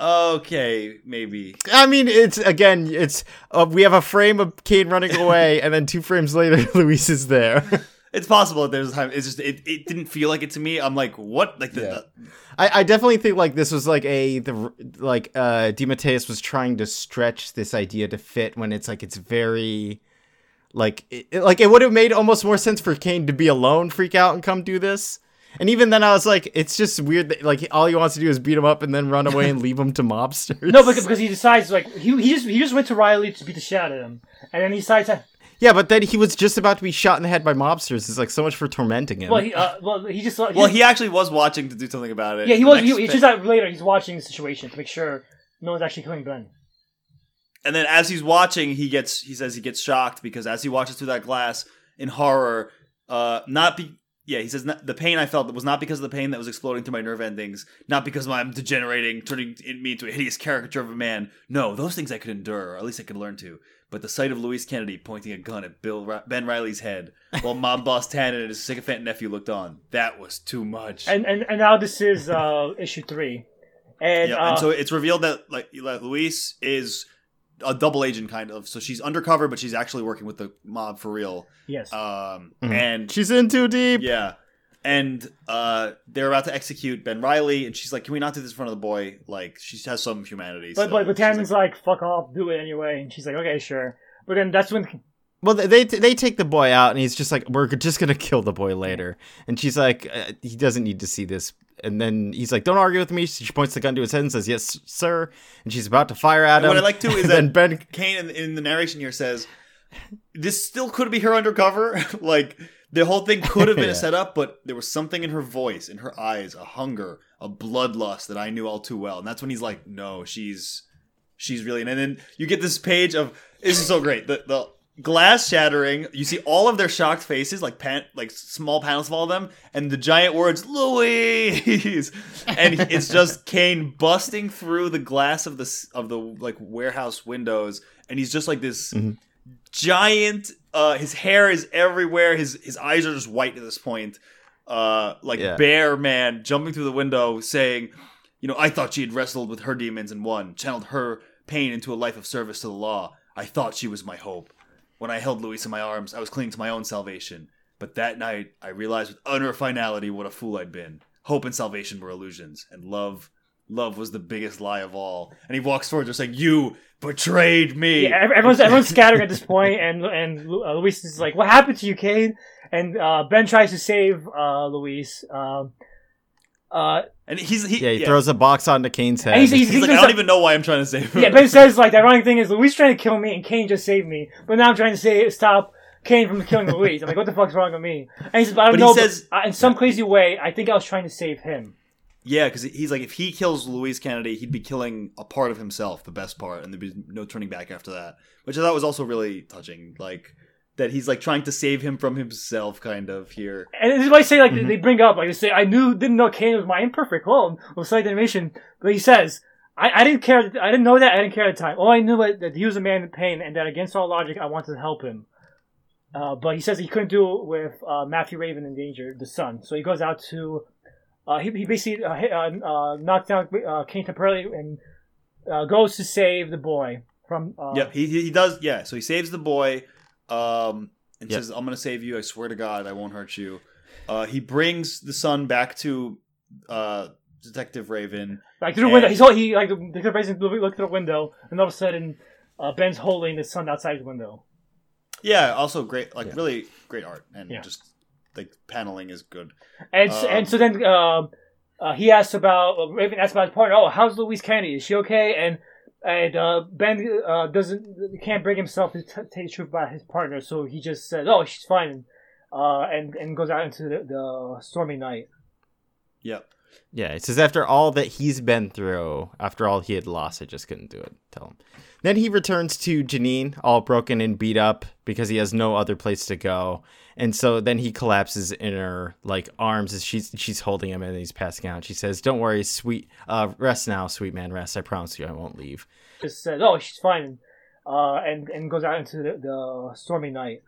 Okay, maybe. I mean, it's again, it's uh, we have a frame of Kaine running away, and then two frames later, Louise is there. It's possible that there's a time. It's just it, it didn't feel like it to me. I'm like, what? Like the, Yeah. the I, I definitely think like this was like a the like uh DeMatteis was trying to stretch this idea to fit when it's like it's very like it, it- like it would have made almost more sense for Kaine to be alone, freak out, and come do this. And even then, I was like, it's just weird that like all he wants to do is beat him up and then run away and leave him to mobsters. No, because, because he decides like he, he just he just went to Reilly to beat the shit out of him, and then he decides that yeah, but then he was just about to be shot in the head by mobsters. It's like so much for tormenting him. well he uh, well he just well, he actually was watching to do something about it. yeah he was next he, he bit- just out later he's watching the situation to make sure no one's actually killing Ben. and then as he's watching, he gets he says he gets shocked because as he watches through that glass in horror, uh, not be yeah he says the pain I felt was not because of the pain that was exploding through my nerve endings, not because I'm degenerating, turning me into a hideous caricature of a man. No, those things I could endure, or at least I could learn to. But the sight of Louise Kennedy pointing a gun at Bill Ri- Ben Reilly's head while mob boss Tannen and his sycophant nephew looked on, that was too much. And and, and now this is uh, issue three, and, Yeah, uh, and so it's revealed that like like Louise is a double agent kind of. So she's undercover, but she's actually working with the mob for real. yes, Um, Mhm. and she's in too deep. yeah, and uh, they're about to execute Ben Reilly, and she's like, "Can we not do this in front of the boy?" Like she has some humanity. but so but, but she's Tannen's like, "Fuck off, do it anyway," and she's like, "Okay, sure." But then that's when Well, they they take the boy out, and he's just like, "We're just gonna kill the boy later." And she's like, uh, "He doesn't need to see this." And then he's like, "Don't argue with me." She points the gun to his head and says, "Yes, sir." And she's about to fire at And him. what I like too is that- Ben. Kaine in, in the narration here says, "This still could be her undercover." like the whole thing could have been Yeah. a setup, but there was something in her voice, in her eyes, a hunger, a bloodlust that I knew all too well. And that's when he's like, "No, she's she's really." And then you get this page of this is so great. The the glass shattering. You see all of their shocked faces, like pan, like small panels of all of them, and the giant words "Louise," and it's just Kaine busting through the glass of the of the like warehouse windows, and he's just like this Mhm. Giant. Uh, his hair is everywhere. His his eyes are just white at this point. Uh, like Yeah. bear man jumping through the window, saying, "You know, I thought she had wrestled with her demons and won, channeled her pain into a life of service to the law. I thought she was my hope. When I held Louise in my arms, I was clinging to my own salvation. But that night, I realized with utter finality what a fool I'd been. Hope and salvation were illusions, and love, love was the biggest lie of all. And he walks forward, just like, "You betrayed me." yeah, everyone's everyone's scattering at this point, and and Lu- uh, Louise is like, "What happened to you, Kaine?" And uh, Ben tries to save uh, Louise. Um, uh, And he's he, Yeah, he throws a box onto Kaine's head. And He's, he's, he's, like, I don't up- even know why I'm trying to save him. yeah, Ben says like the ironic thing is Louise trying to kill me, and Kaine just saved me. But now I'm trying to say stop Kaine from killing Louise. I'm like, what the fuck's wrong with me? And he says, I don't But he know. says- but, uh, in some crazy way, I think I was trying to save him. Yeah, because he's like, if he kills Louise Kennedy, he'd be killing a part of himself, the best part, and there'd be no turning back after that. Which I thought was also really touching, like that he's like trying to save him from himself, kind of here. And this is what I say, like Mhm. they bring up, like they say, I knew, didn't know Kaine was my imperfect clone. Well, slight animation, but he says, I, I didn't care. I didn't know that. I didn't care at the time. All I knew was that he was a man in pain, and that against all logic, I wanted to help him. Uh, but he says he couldn't do it with uh, Matthew Raven in danger, the son. So he goes out to. Uh, he, he basically uh, hit, uh, uh, knocks down uh, Kaine temporarily and uh, goes to save the boy. from. Uh, Yep, he, he he does. Yeah, so he saves the boy, um, and Yep. says, "I'm gonna save you. I swear to God, I won't hurt you." Uh, he brings the son back to uh, Detective Raven. Like through the window, he's all, he like the the president look through the window, and all of a sudden, uh, Ben's holding the son outside his window. Yeah, also great, like Yeah. really great art, and Yeah. just like paneling is good. And Um, and so then um uh, he asks about uh, Raven asks about his partner. Oh, how's Louise Kennedy? Is she okay? And and uh, Ben uh, doesn't can't bring himself to t- take the truth about his partner, so he just says, "Oh, she's fine," uh, and and goes out into the, the stormy night. Yep. Yeah, it says after all that he's been through, after all he had lost, I just couldn't do it. Tell him. Then he returns to Janine, all broken and beat up because he has no other place to go, and so then he collapses in her like arms as she's she's holding him and he's passing out. She says, "Don't worry, sweet, uh, rest now, sweet man, rest. I promise you, I won't leave." Just says, "Oh, she's fine," uh, and and goes out into the, the stormy night.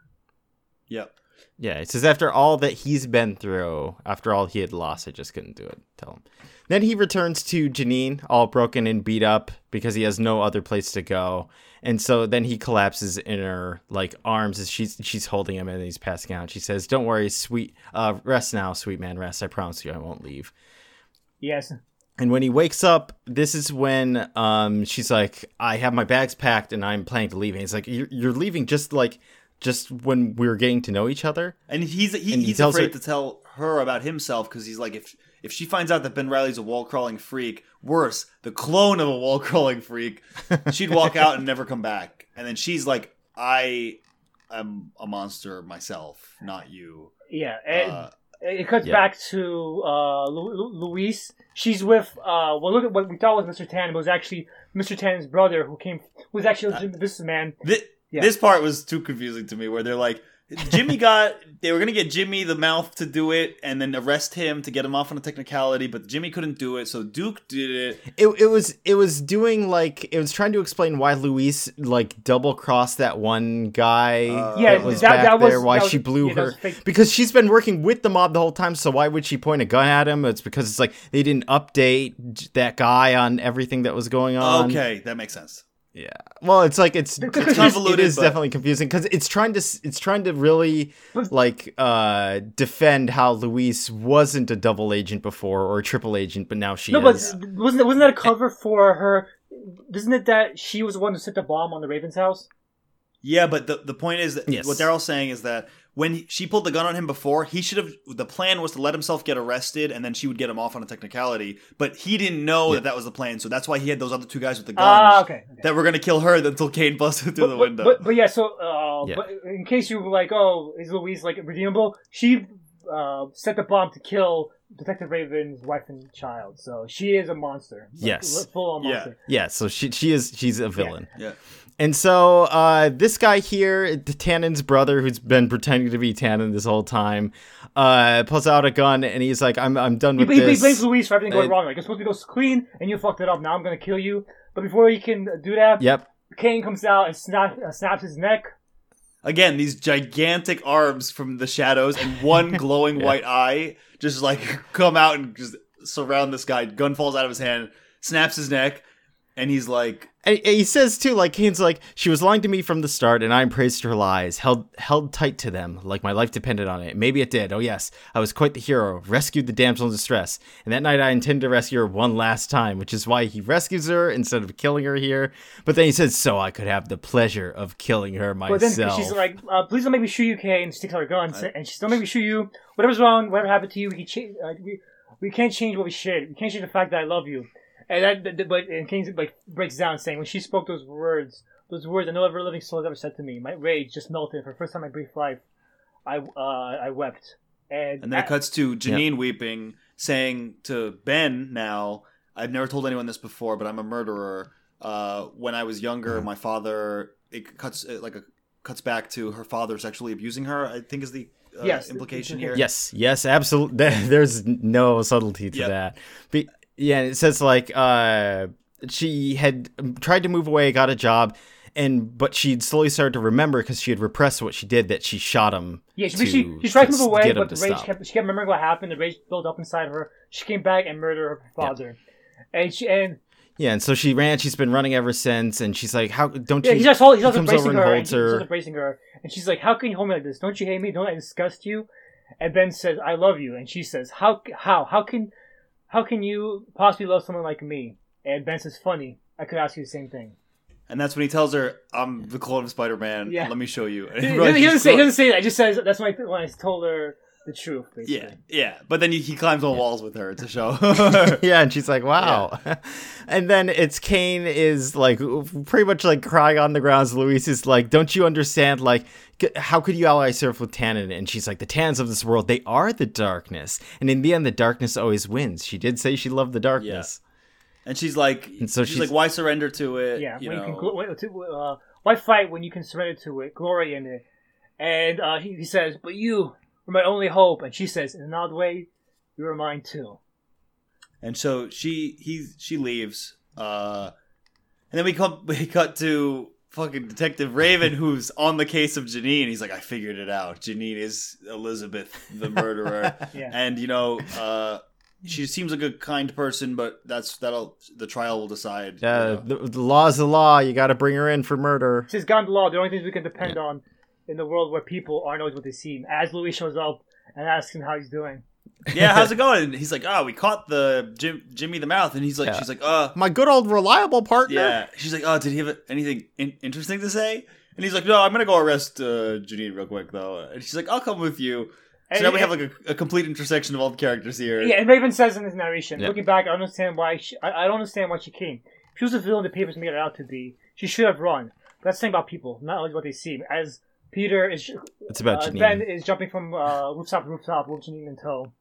Yep. Yeah, it says after all that he's been through, after all he had lost, I just couldn't do it. Tell him. Then he returns to Janine, all broken and beat up because he has no other place to go, and so then he collapses in her like arms as she's she's holding him and he's passing out. She says, "Don't worry, sweet, uh, rest now, sweet man, rest. I promise you, I won't leave." Yes, And when he wakes up, this is when um she's like, "I have my bags packed and I'm planning to leave." And he's like, "You're, you're leaving just like." Just when we were getting to know each other, And he's he, And he's tells afraid her- to tell her about himself because he's like, if if she finds out that Ben Reilly's a wall crawling freak, worse, the clone of a wall crawling freak, she'd walk out and never come back. And then she's like, I am a monster myself, not you. yeah, and Uh, it cuts Yeah. back to uh, Lu- Lu- Louise. She's with uh, well, look at what we thought was Mr. Tan, but it was actually Mr. Tan's brother who came, who was actually a legitimate businessman. This, Yeah. this part was too confusing to me where they're like Jimmy got they were gonna get Jimmy the mouth to do it and then arrest him to get him off on a technicality, but Jimmy couldn't do it, so Duke did it. it, it was it was doing like it was trying to explain why Louise like double crossed that one guy Uh, Yeah, that was that- back that was- there why was- she blew yeah, her because she's been working with the mob the whole time so why would she point a gun at him it's because it's like they didn't update that guy on everything that was going on okay, that makes sense. Yeah well it's like it's, it's convoluted, it is but- definitely confusing because it's trying to it's trying to really like uh defend how Louise wasn't a double agent before or a triple agent but now she No, but wasn't it, wasn't that a cover for her? Isn't it that she was the one who set the bomb on the Raven's house? Yeah, but the the point is that Yes. what Darryl's saying is that when she pulled the gun on him before, he should have. The plan was to let himself get arrested, and then she would get him off on a technicality. But he didn't know Yeah. that that was the plan, so that's why he had those other two guys with the guns Ah, okay. okay. that were gonna kill her until Kane busted through but, the window. But, but yeah, so uh, Yeah. but in case you were like, oh, is Louise like redeemable? She uh, set the bomb to kill Detective Raven's wife and child, so she is a monster. Like, Yes. full on Yeah. monster. yeah so she she is she's a villain yeah, And so uh, this guy here, Tannen's brother, who's been pretending to be Tannen this whole time, uh, pulls out a gun and he's like, "I'm I'm done with he, he blames Louise for everything going Uh, wrong. Like, it's supposed to go clean, and you fucked it up. Now I'm gonna kill you. But before he can do that, Yep. Kaine comes out and snap, uh, snaps his neck. Again, these gigantic arms from the shadows and one glowing Yeah. white eye just like come out and just surround this guy. Gun falls out of his hand, snaps his neck, and he's like, And he says too, like Kaine's like, "She was lying to me from the start, and I embraced her lies, held held tight to them, like my life depended on it. Maybe it did. Oh yes, I was quite the hero, rescued the damsel in distress, and that night I intended to rescue her one last time, which is why he rescues her instead of killing her here. But then he says, so I could have the pleasure of killing her myself. But then she's like, uh, "Please don't make me shoot you, Kaine." She takes out her gun, and she's, "Don't make me shoot you. Whatever's wrong, whatever happened to you, we can change. Uh, we, we can't change what we shared. We can't change the fact that I love you." And that, that- that- but and Kaine like breaks down, saying, "When she spoke those words, those words that no ever living soul has ever said to me, my rage just melted. For the first time in my brief life, I uh, I wept." And, And then it cuts to Janine weeping, saying to Ben now, I've never told anyone this before, but I'm a murderer. Uh, when I was younger, Mm-hmm. my father it cuts it like a cuts back to her father sexually abusing her. I think is the uh, Yes, implication here. Yes, yes, absolutely. There's no subtlety to Yep. that. But yeah, it says like uh, she had tried to move away, got a job, and but she'd slowly started to remember because she had repressed what she did that she shot him. Yeah, she, to- she, she tried to move away, but the rage stop. kept. She kept remembering what happened. The rage built up inside her. She came back and murdered her father, and she and Yeah, and so she ran. She's been running ever since, and she's like, "How don't Yeah, you?" he's just hold, he's he also comes over and her. And he's her. also embracing her, and she's like, "How can you hold me like this? Don't you hate me? Don't I disgust you?" And Ben says, "I love you," and she says, "How? How? How can? How can you possibly love someone like me?" And Ben says, "Funny, I could ask you the same thing." And that's when he tells her, "I'm the clone of Spider-Man. Yeah. Let me show you." And He, he doesn't say. He doesn't say that. He just says that's when I, when I told her the truth. Basically. Yeah, yeah. But then he, he climbs on walls with her to show. yeah, and she's like, "Wow," and then it's Kaine is like pretty much like crying on the ground. as Louise is like, "Don't you understand? Like, c- how could you ally yourself with Tannen?" And she's like, "The Tannens of this world, they are the darkness, and in the end, the darkness always wins." She did say she loved the darkness. and she's like, And so she's, she's- like, "Why surrender to it?" Yeah, you when know. you can gl- wait, to, uh, why fight when you can surrender to it, glory in it? And uh, he, he says, "But you were my only hope." And she says, "In an odd way, you were mine too." And so she he she leaves. Uh, and then we come we cut to fucking Detective Raven, who's on the case of Janine. He's like, I figured it out. Janine is Elizabeth, the murderer. Yeah. And you know, uh, she seems like a kind person, but that's that'll the trial will decide. you Yeah, know. the, the law's the law. You got to bring her in for murder. She's gone to law, the only things we can depend on in the world where people aren't always what they seem. As Louise shows up and asks him how he's doing, yeah. How's it going? And he's like, oh, we caught the Jim, Jimmy the Mouth, and he's like, Yeah. she's like, uh, My good old reliable partner. Yeah, she's like, "Oh, did he have anything in- interesting to say?" And he's like, "No, I'm gonna go arrest uh, Janine real quick, though." And she's like, "I'll come with you." So And- now we have like a, a complete intersection of all the characters here. yeah. And Raven says in his narration, Yeah. looking back, I understand why. She, I, I don't understand why she came. If she was a villain the papers made her out to be. She should have run. But that's the thing about people, not always what they seem. As Peter is It's about Uh, Janine. ben is jumping from uh, rooftop to rooftop with Janine in tow.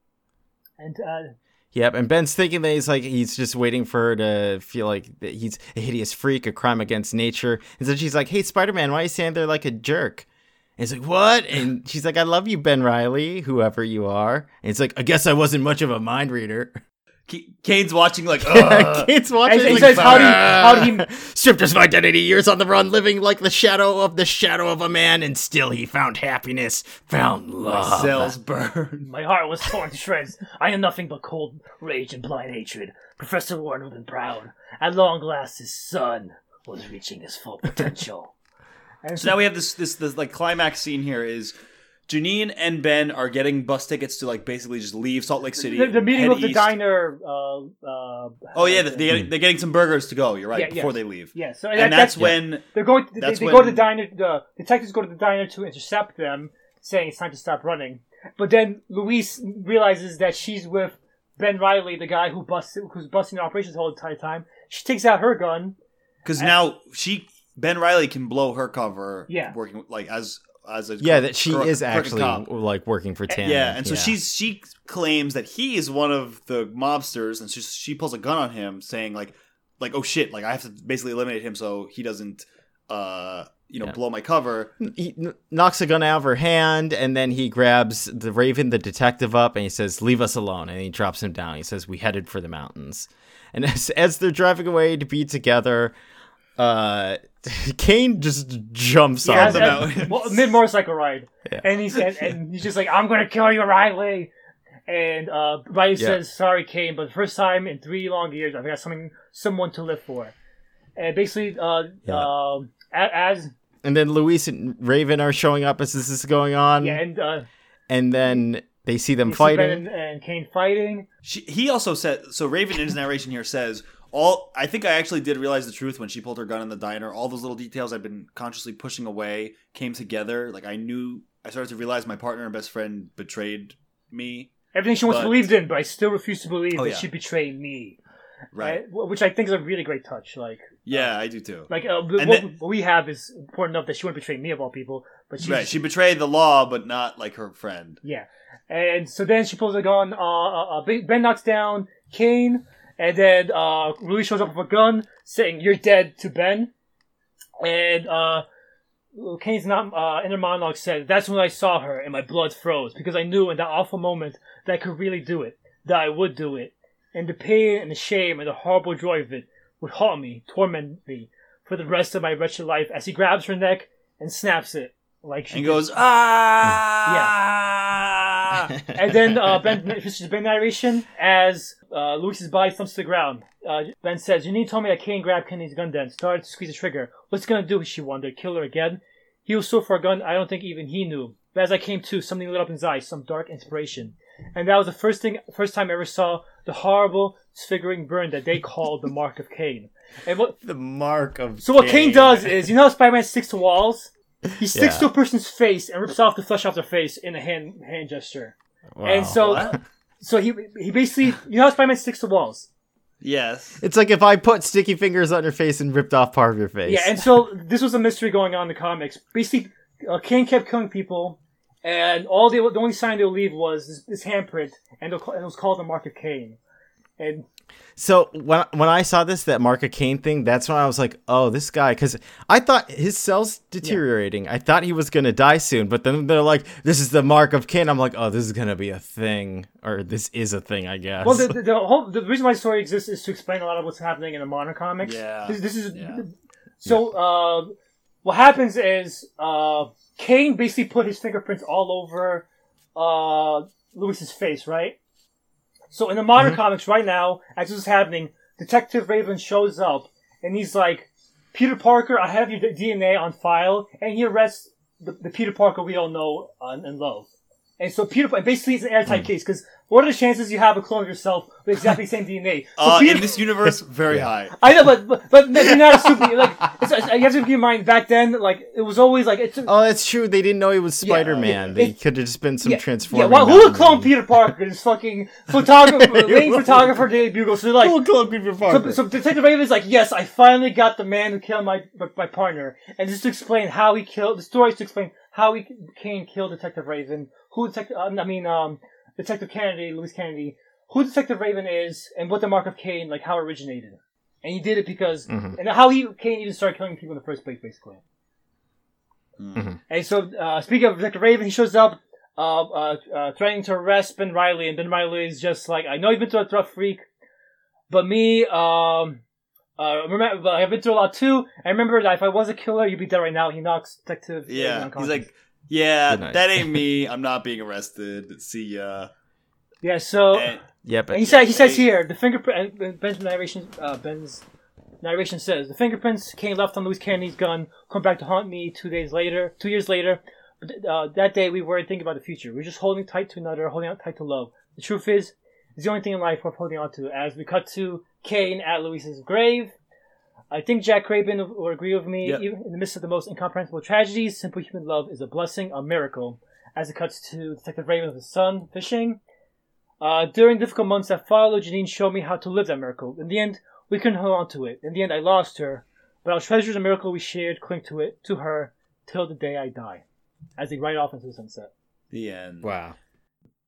And uh, Yep, and Ben's thinking that he's like he's just waiting for her to feel like that he's a hideous freak, a crime against nature. And so she's like, "Hey, Spider-Man, why are you standing there like a jerk?" And he's like, "What?" And she's like, "I love you, Ben Reilly, whoever you are." And he's like, "I guess I wasn't much of a mind reader." K- Kaine's watching like, uh. Ugh. Kids watching. And he like, says, "How do you- how do you-" stripped us of identity, years on the run, living like the shadow of the shadow of a man, and still he found happiness, found love." My cells burned. my heart was torn to shreds. I am nothing but cold rage and blind hatred. Professor Warren would have been proud. At long last, his son was reaching his full potential. So now we have this this this like climax scene here is. Janine and Ben are getting bus tickets to like basically just leave Salt Lake City. the, the meeting head with the diner. Uh, uh, Oh yeah, they they're, they're getting some burgers to go. You're right Yeah, before yes. they leave. yeah. So and that- that's that- when They're going. They, That's they go to the when- diner. The detectives go to the diner to intercept them, saying it's time to stop running. But then Luis realizes that she's with Ben Reilly, the guy who busted, who's busting the operations the whole entire time. She takes out her gun. because now she Ben Reilly can blow her cover. Yeah. working like as as a Yeah, that she is actually cop. like working for Tan. Yeah, and so she's she claims that he is one of the mobsters, and she she pulls a gun on him, saying like like oh shit, like I have to basically eliminate him so he doesn't uh you know Yeah. blow my cover. he kn- knocks a gun out of her hand, and then he grabs the Raven, the detective, up, and he says, "Leave us alone." And he drops him down. He says, "We headed for the mountains." And as as they're driving away to be together, uh, Kaine just jumps Yeah, on the them. mountains. well, mid motorcycle ride, Yeah. and he's and, and he's just like, "I'm gonna kill you, Reilly." And uh, Reilly Yeah. says, "Sorry, Kaine, but the first time in three long years, I've got something, someone to live for." And basically, uh, Yeah. um, as And then Louise and Raven are showing up as this is going on, yeah, and uh, and then they see them you see Ben fighting. and, and Kaine fighting. She, he also said so. Raven in his narration here says all. I think I actually did realize the truth when she pulled her gun in the diner. All those little details I've been consciously pushing away came together. Like I knew. I started to realize my partner and best friend betrayed me. Everything she once But- believed in, but I still refuse to believe Oh, that yeah. she betrayed me. Right. Uh, which I think is a really great touch. Like, Yeah, I do too. like uh, what, then- what we have is important enough that she wouldn't betray me of all people, but she right. She betrayed the law, but not like her friend. Yeah. And so then she pulls a gun. Uh, uh, uh, Ben knocks down Kaine, and then uh, Rui shows up with a gun, saying, "You're dead" to Ben. And uh, Kaine's not uh, inner monologue said, "That's when I saw her, and my blood froze because I knew in that awful moment that I could really do it, that I would do it, and the pain and the shame and the horrible joy of it would haunt me, torment me for the rest of my wretched life." As he grabs her neck and snaps it, like she And goes ah. Uh, and then uh, Ben, is Ben narration as uh, Louise's body thumps to the ground. Uh, ben says, "Janine told me that Kaine grabbed Kennedy's gun then, started to squeeze the trigger. What's he gonna do?" She wondered. Kill her again? He was so a gun, I don't think even he knew. But as I came to, something lit up in his eyes, some dark inspiration. And that was the first thing, first time I ever saw the horrible, disfiguring burn that they called the mark of Kaine. And what? The mark of. So what Kaine does is, you know, how Spider-Man sticks to walls. He sticks Yeah. to a person's face and rips off the flesh off their face in a hand hand gesture. Wow. And so, What? so he he basically, you know, how Spider-Man sticks to walls. Yes. It's like if I put sticky fingers on your face and ripped off part of your face. Yeah, and so this was a mystery going on in the comics. Basically, uh, Kaine kept killing people, and all they, the only sign they'll leave was this, this handprint, and, and it was called the Mark of Kaine. And So when when I saw this that Mark of Kaine thing, that's when I was like, oh, this guy, because I thought his cells deteriorating. I thought he was gonna die soon, but then they're like, this is the Mark of Cain. I'm like, oh, this is gonna be a thing, or this is a thing, I guess. well, the, the, the whole the reason why the story exists is to explain a lot of what's happening in the modern comics. Yeah. This, this is Yeah. so. Uh, what happens is uh, Kaine basically put his fingerprints all over uh, Louise's face, right? So in the modern mm-hmm. comics right now, as this is happening, Detective Raven shows up and he's like, "Peter Parker, I have your DNA on file," and he arrests the, the Peter Parker we all know and love. And so Peter, basically, it's an airtight case because what are the chances you have a clone of yourself with exactly the same DNA? So Uh, Peter- in this universe, very high. I know, but but, but maybe not a super. Like it's, it's, you have to keep in mind back then, like it was always like it's. oh, that's true. They didn't know he was Spider Man. yeah, they could have just been some yeah, transforming. yeah, well, who would mountain clone. Peter Parker? This fucking photographer, lame photographer, Daily Bugle. So like, Who would clone Peter so, Parker? so Detective Raven's like, yes, I finally got the man who killed my my partner, and just to explain how he killed the story is to explain how he Kaine killed Detective Raven, who Detective, uh, I mean, um, Detective Kennedy, Louise Kennedy, who Detective Raven is, and what the mark of Kaine, like how it originated, and he did it because, Mhm. and how he Kaine even started killing people in the first place, basically. Mm. And so, uh, speaking of Detective Raven, he shows up, uh, uh, uh, threatening to arrest Ben Reilly, and Ben Reilly is just like, I know you've been through a rough freak, but me, um, uh, remember, I've been through a lot too. I remember that if I was a killer, you'd be dead right now. He knocks Detective. Yeah. He's like, yeah, that ain't me. I'm not being arrested. See ya. yeah. So And- yeah, but and he said, he says Hey. here, the fingerprint. and Ben's narration, uh, Ben's narration says the fingerprints came left on Louise Kennedy's gun. Come back to haunt me two days later. Two years later, but uh, that day we weren't thinking about the future. We were just holding tight to another, holding on tight to love. The truth is, it's the only thing in life worth holding on to. As we cut to Kaine at Louise's grave. I think Jacob Raven will agree with me. Yep. Even in the midst of the most incomprehensible tragedies, simple human love is a blessing, a miracle. As it cuts to Detective Raven with his son fishing. Uh, during difficult months that followed, Janine showed me how to live that miracle. In the end, we couldn't hold on to it. In the end, I lost her, but I'll treasure the miracle we shared, cling to it, to her, till the day I die. As they ride off into the sunset. the end. wow.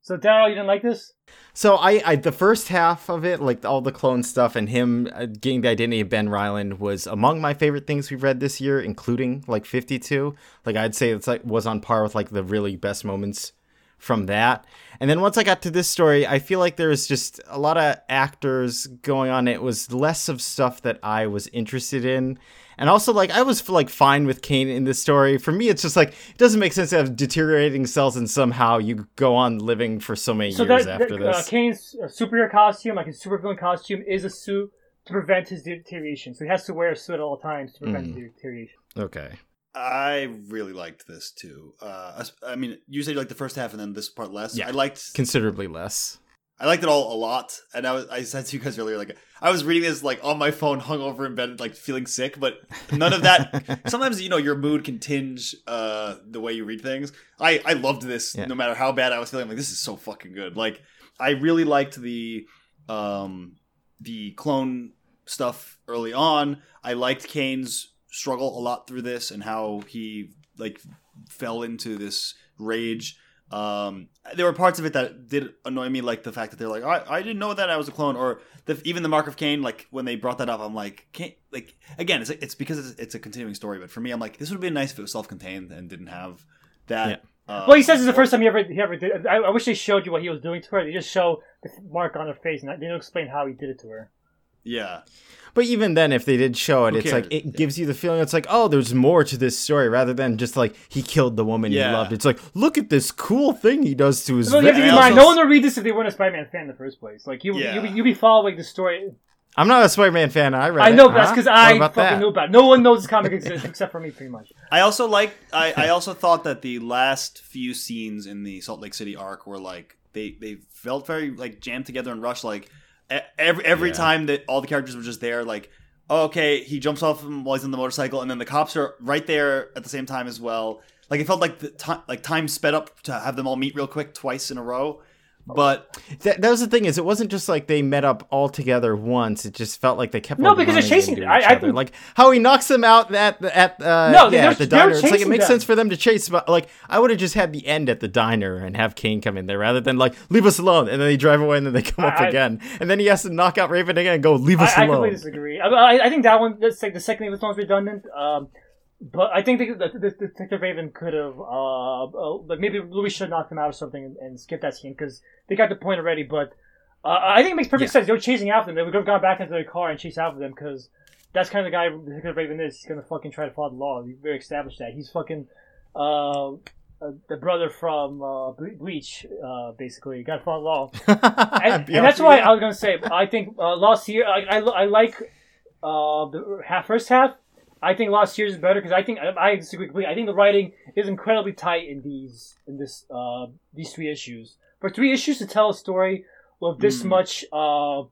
So, Darryl, you didn't like this? So I, I the first half of it, like all the clone stuff and him uh, getting the identity of Ben Ryland, was among my favorite things we've read this year, including like 52. Like I'd say it's like was on par with like the really best moments from that. And then once I got to this story, I feel like there was just a lot of actors going on. It was less of stuff that I was interested in. And also, like, I was like fine with Kaine in this story. For me, it's just like it doesn't make sense to have deteriorating cells and somehow you go on living for so many So, years that, after that, uh, this. Kaine's uh, superhero costume, like his supervillain costume, is a suit to prevent his deterioration. So, he has to wear a suit at all times to prevent his deterioration. Okay. I really liked this too. Uh, I mean, you said you liked the first half and then this part less. Yeah. I liked Considerably less. I liked it all a lot, and I was I said to you guys earlier, like I was reading this like on my phone, hung over in bed, like feeling sick, but none of that. sometimes you know your mood can tinge uh, the way you read things. I I loved this, Yeah. no matter how bad I was feeling. I'm like this is so fucking good. Like I really liked the um the clone stuff early on. I liked Kaine's struggle a lot through this and how he like fell into this rage. Um, there were parts of it that did annoy me, like the fact that they're like, I, I didn't know that I was a clone, or the, even the Mark of Kaine. Like when they brought that up, I'm like, can't like again, it's it's because it's, it's a continuing story. But for me, I'm like, this would have been nice if it was self-contained and didn't have that. Uh, Well, he says it's the first time he ever he ever did. I, I wish they showed you what he was doing to her. They just show the mark on her face, and they don't explain how he did it to her. Yeah. But even then, if they did show it, Who it's like cares? it gives you the feeling it's like, oh, there's more to this story rather than just like he killed the woman Yeah. he loved. It's like, look at this cool thing he does to his Well, you have to victim. keep in mind, no one would read this if they weren't a Spider-Man fan in the first place. Like you, Yeah. you, you be following the story. I'm not a Spider-Man fan. I read I it. know, but that's because I about fucking that? knew about. it. No one knows this comic exists except for me, pretty much. I also like. I, I also thought that the last few scenes in the Salt Lake City arc were like they they felt very like jammed together and rushed. Like every every Yeah. time that all the characters were just there, like oh, okay, he jumps off him while he's on the motorcycle, and then the cops are right there at the same time as well. Like it felt like the time like time sped up to have them all meet real quick twice in a row. But That, that was the thing is, it wasn't just like they met up all together once. It just felt like they kept No, on because they're chasing- I, I think- like how he knocks them out at the, at uh, No, yeah, they're- at the diner. It's like it makes them. sense for them to chase, but like I would have just had the end at the diner and have Kaine come in there rather than like leave us alone, and then they drive away and then they come up I- again, and then he has to knock out Raven again and go leave us I, I alone. completely disagree. I, I, I think that one, that's like the second one was redundant. Um, but I think the, Detective Raven could have, uh, uh, like maybe Louis should knock him out or something and, and skip that scene because they got the point already. But uh, I think it makes perfect Yeah. sense. They were chasing after them. They would have gone back into their car and chased after them because that's kind of the guy Detective Raven is. He's gonna fucking try to follow the law. We've very established that. He's fucking uh, uh, the brother from uh, Ble- Bleach, uh, basically. Got to follow the law and, and that's why I was gonna say I think uh, Lost Year I, I, I like uh, the half first half. I think Lost Years is better because I think I, I disagree completely. I think the writing is incredibly tight in these in this uh, these three issues. For three issues to tell a story with this Mm. much uh,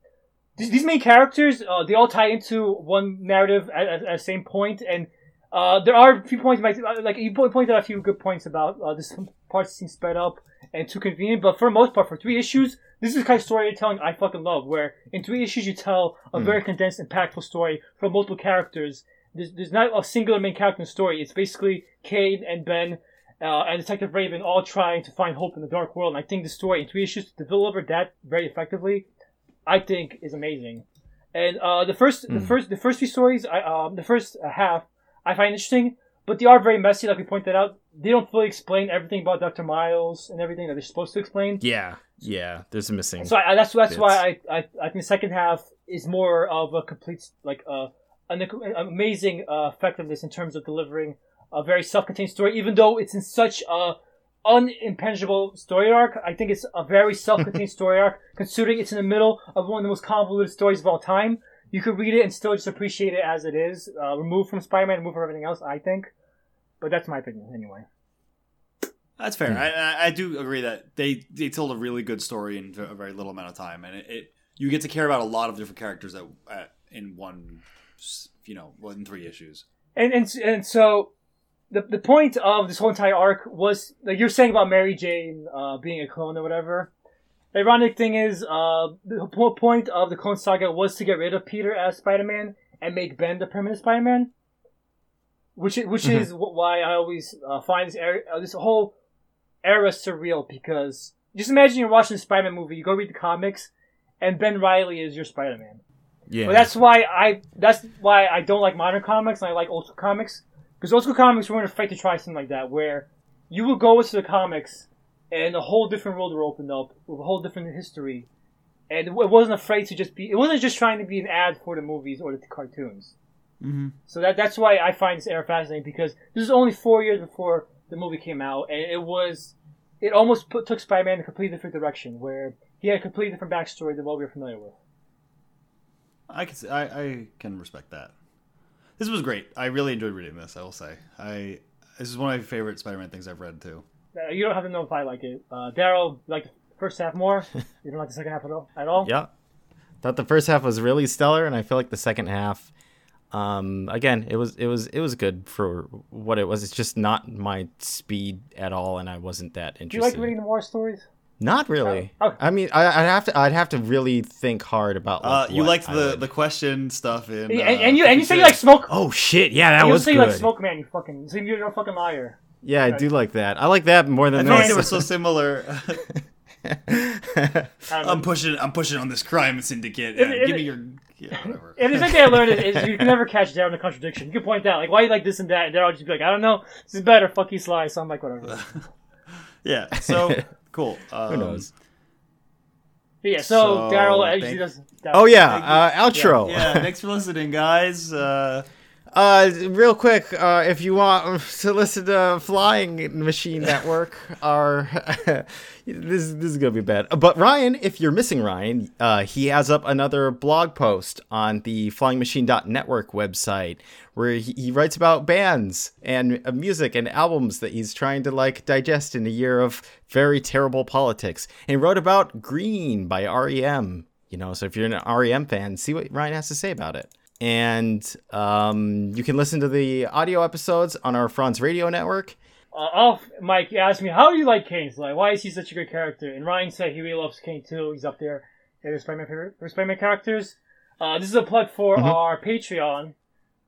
these, these main characters uh, they all tie into one narrative at, at, at the same point and. Uh, there are a few points, like you pointed out a few good points about uh, this part seems sped up and too convenient, but for the most part, for three issues, this is the kind of storytelling I fucking love, where in three issues you tell a Hmm. very condensed, impactful story from multiple characters. There's, there's not a singular main character in the story. It's basically Kaine and Ben uh, and Detective Raven all trying to find hope in the dark world. And I think the story in three issues to deliver that very effectively, I think is amazing. And uh, the first, the Hmm. first, the first few stories, I um, the first uh, half, I find interesting, but they are very messy. Like we pointed out, they don't fully explain everything about Doctor Miles and everything that they're supposed to explain. yeah, yeah. There's a missing. So I, that's that's bits. why I, I I think the second half is more of a complete like uh, an, an amazing uh, effectiveness in terms of delivering a very self-contained story, even though it's in such a unimpenetrable story arc. I think it's a very self-contained story arc, considering it's in the middle of one of the most convoluted stories of all time. You could read it and still just appreciate it as it is, uh, removed from Spider-Man, removed from everything else. I think, but that's my opinion anyway. That's fair. Hmm. I, I I do agree that they they told a really good story in a very little amount of time, and it, it you get to care about a lot of different characters that uh, in one, s- you know, one three issues. And and and so the the point of this whole entire arc was like you're saying about Mary Jane uh, being a clone or whatever. The ironic thing is, uh, the whole point of the Clone Saga was to get rid of Peter as Spider-Man and make Ben the permanent Spider-Man. Which is, which is why I always uh, find this era, uh, this whole era surreal because just imagine you're watching a Spider-Man movie, you go read the comics, and Ben Reilly is your Spider-Man. Yeah, But that's why I that's why I don't like modern comics and I like old school comics because old school comics weren't afraid to try something like that where you would go into the comics and a whole different world would open up with a whole different history, and it wasn't afraid to just be. It wasn't just trying to be an ad for the movies or the cartoons. Mm-hmm. So that that's why I find this era fascinating because this is only four years before the movie came out, and it was it almost put, took Spider-Man in a completely different direction where he had a completely different backstory than what we were familiar with. I can I I can respect that. This was great. I really enjoyed reading this. I will say. I this is one of my favorite Spider-Man things I've read too. Uh, you don't have to know if I like it. Uh, Darryl like the first half more. You don't like the second half at all. At all. Yeah. Thought the first half was really stellar, and I feel like the second half, um, again, it was it was it was good for what it was. It's just not my speed at all, and I wasn't that interested. Do you interested. like reading the war stories? Not really. Oh, okay. I mean, I, I'd have to I'd have to really think hard about. Uh, you liked I the would- the question stuff in and, uh, and you and you say you like smoke. Oh shit! Yeah, that and you was say good. you like smoke man. You fucking. So you're a fucking liar. Yeah, I do like that. I like that more than feel like they were so similar. I don't know. I'm pushing. I'm pushing on this crime syndicate. It- it- give me your. Yeah, whatever. And the thing I learned is, is you can never catch down in a contradiction. You can point that out like why you like this and that, and Darryl just be like, I don't know, this is better. Fuck you, Sly. So I'm like, whatever. yeah. So cool. Um, Who knows? Yeah, so, So, Darryl thank- actually does. Darryl- Oh yeah, uh, outro. Yeah, thanks for listening, guys. Uh, Uh, real quick, uh, if you want to listen to Flying Machine Network, our this this is gonna be bad. But Ryan, if you're missing Ryan, uh, he has up another blog post on the Flying FlyingMachine.network website where he, he writes about bands and uh, music and albums that he's trying to like digest in a year of very terrible politics. And he wrote about Green by REM. You know, so if you're an REM fan, see what Ryan has to say about it and um, you can listen to the audio episodes on our Franz Radio Network. Uh, off Mike asked me, "How do you like Kaine? Like, why is he such a good character?" And Ryan said he really loves Kaine too. He's up there. He's probably my favorite, Spider-Man characters. Uh, this is a plug for Mhm. our Patreon.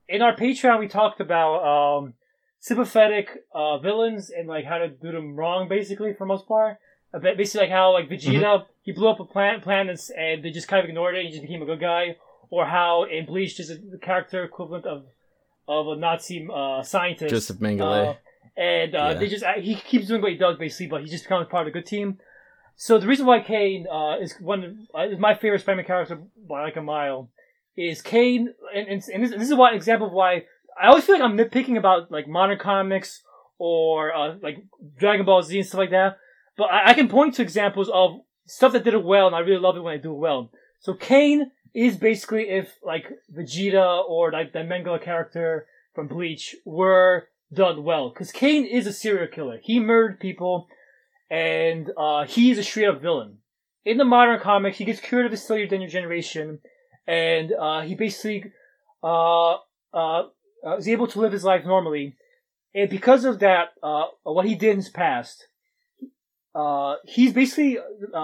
In our Patreon, we talked about um, sympathetic uh, villains and like how to do them wrong, basically for the most part. Ba- Basically, like how like Vegeta he blew up a planet, planets and they just kind of ignored it. He just became a good guy. Or how in Bleach, is the character equivalent of of a Nazi uh, scientist, Joseph Mengele. Uh, and uh, Yeah. they just he keeps doing what he does basically, but he just becomes part of the good team. So the reason why Kaine uh, is one uh, is my favorite Spider-Man character by like a mile is Kaine, and, and, and this, this is one example of why I always feel like I'm nitpicking about like modern comics or uh, like Dragon Ball Z and stuff like that. But I, I can point to examples of stuff that did it well, and I really love it when they do it well. So Kaine is basically if like Vegeta or like the Mengele character from Bleach were done well, because Kaine is a serial killer. He murdered people, and uh, he's a straight up villain. In the modern comics, he gets cured of his cellular degeneration, and uh, he basically uh, uh, uh, is able to live his life normally. And because of that, uh, what he did in his past, uh, he's basically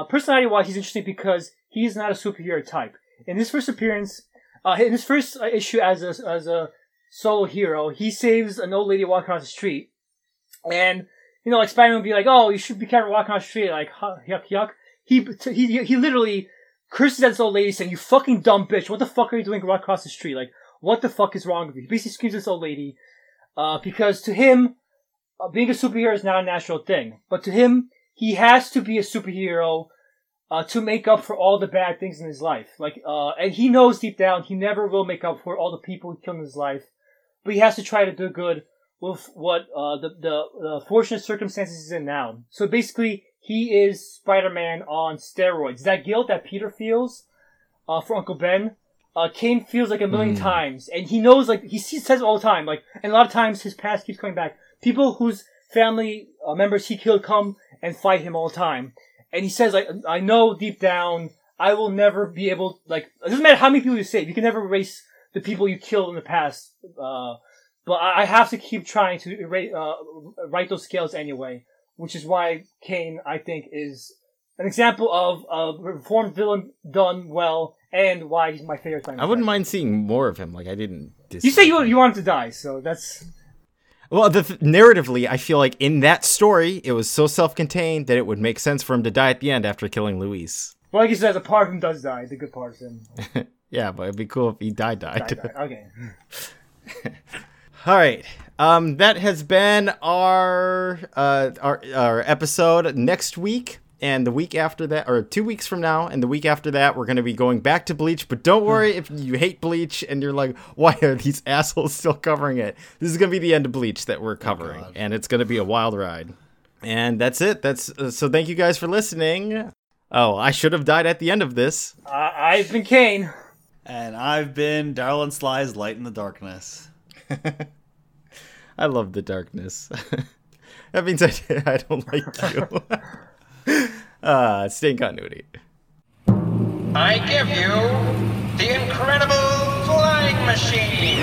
personality wise, he's interesting because he's not a superhero type. In his first appearance, uh, in his first uh, issue as a as a solo hero, he saves an old lady walking across the street, and you know, like Spider-Man would be like, "Oh, you should be careful walking across the street," like "Huh, yuck yuck. He he he literally curses at this old lady, saying, "You fucking dumb bitch! What the fuck are you doing walking across the street? Like, what the fuck is wrong with you?" He basically screams at this old lady, uh, because to him, uh, being a superhero is not a natural thing, but to him, he has to be a superhero uh, to make up for all the bad things in his life. Like, uh, and he knows deep down he never will make up for all the people he killed in his life, but he has to try to do good with what uh, the, the the fortunate circumstances he's in now. So basically, he is Spider-Man on steroids. That guilt that Peter feels uh, for Uncle Ben, uh, Kaine feels like a million Mm. times, and he knows like he sees, says it all the time. Like, and a lot of times his past keeps coming back. People whose family uh, members he killed come and fight him all the time, and he says like, I know deep down I will never be able like it doesn't matter how many people you save, you can never erase the people you killed in the past. Uh, but I I have to keep trying to erase, uh, write those scales anyway, which is why Kaine, I think, is an example of a reformed villain done well, and why he's my favorite. I wouldn't mind seeing more of him. Like I didn't. Dis- You say you you want him to die, so that's Well, the th- narratively, I feel like in that story, it was so self-contained that it would make sense for him to die at the end after killing Louise. well, like you said, the part of him does die. The good part of him Yeah, but it'd be cool if he died. Died. died. died. Okay. All right. Um, that has been our uh our our episode. Next week and the week after that, or two weeks from now, and the week after that, we're gonna be going back to Bleach. But don't worry if you hate Bleach and you're like, why are these assholes still covering it? This is gonna be the end of Bleach that we're covering, and it's gonna be a wild ride. And that's it. That's uh, so. Thank you guys for listening. Oh, I should have died at the end of this. Uh, I've been Kane. and I've been Darryl and Sly's Light in the Darkness. I love the darkness. that means I, I don't like you. Uh, stay in continuity. I give you the incredible flying machine.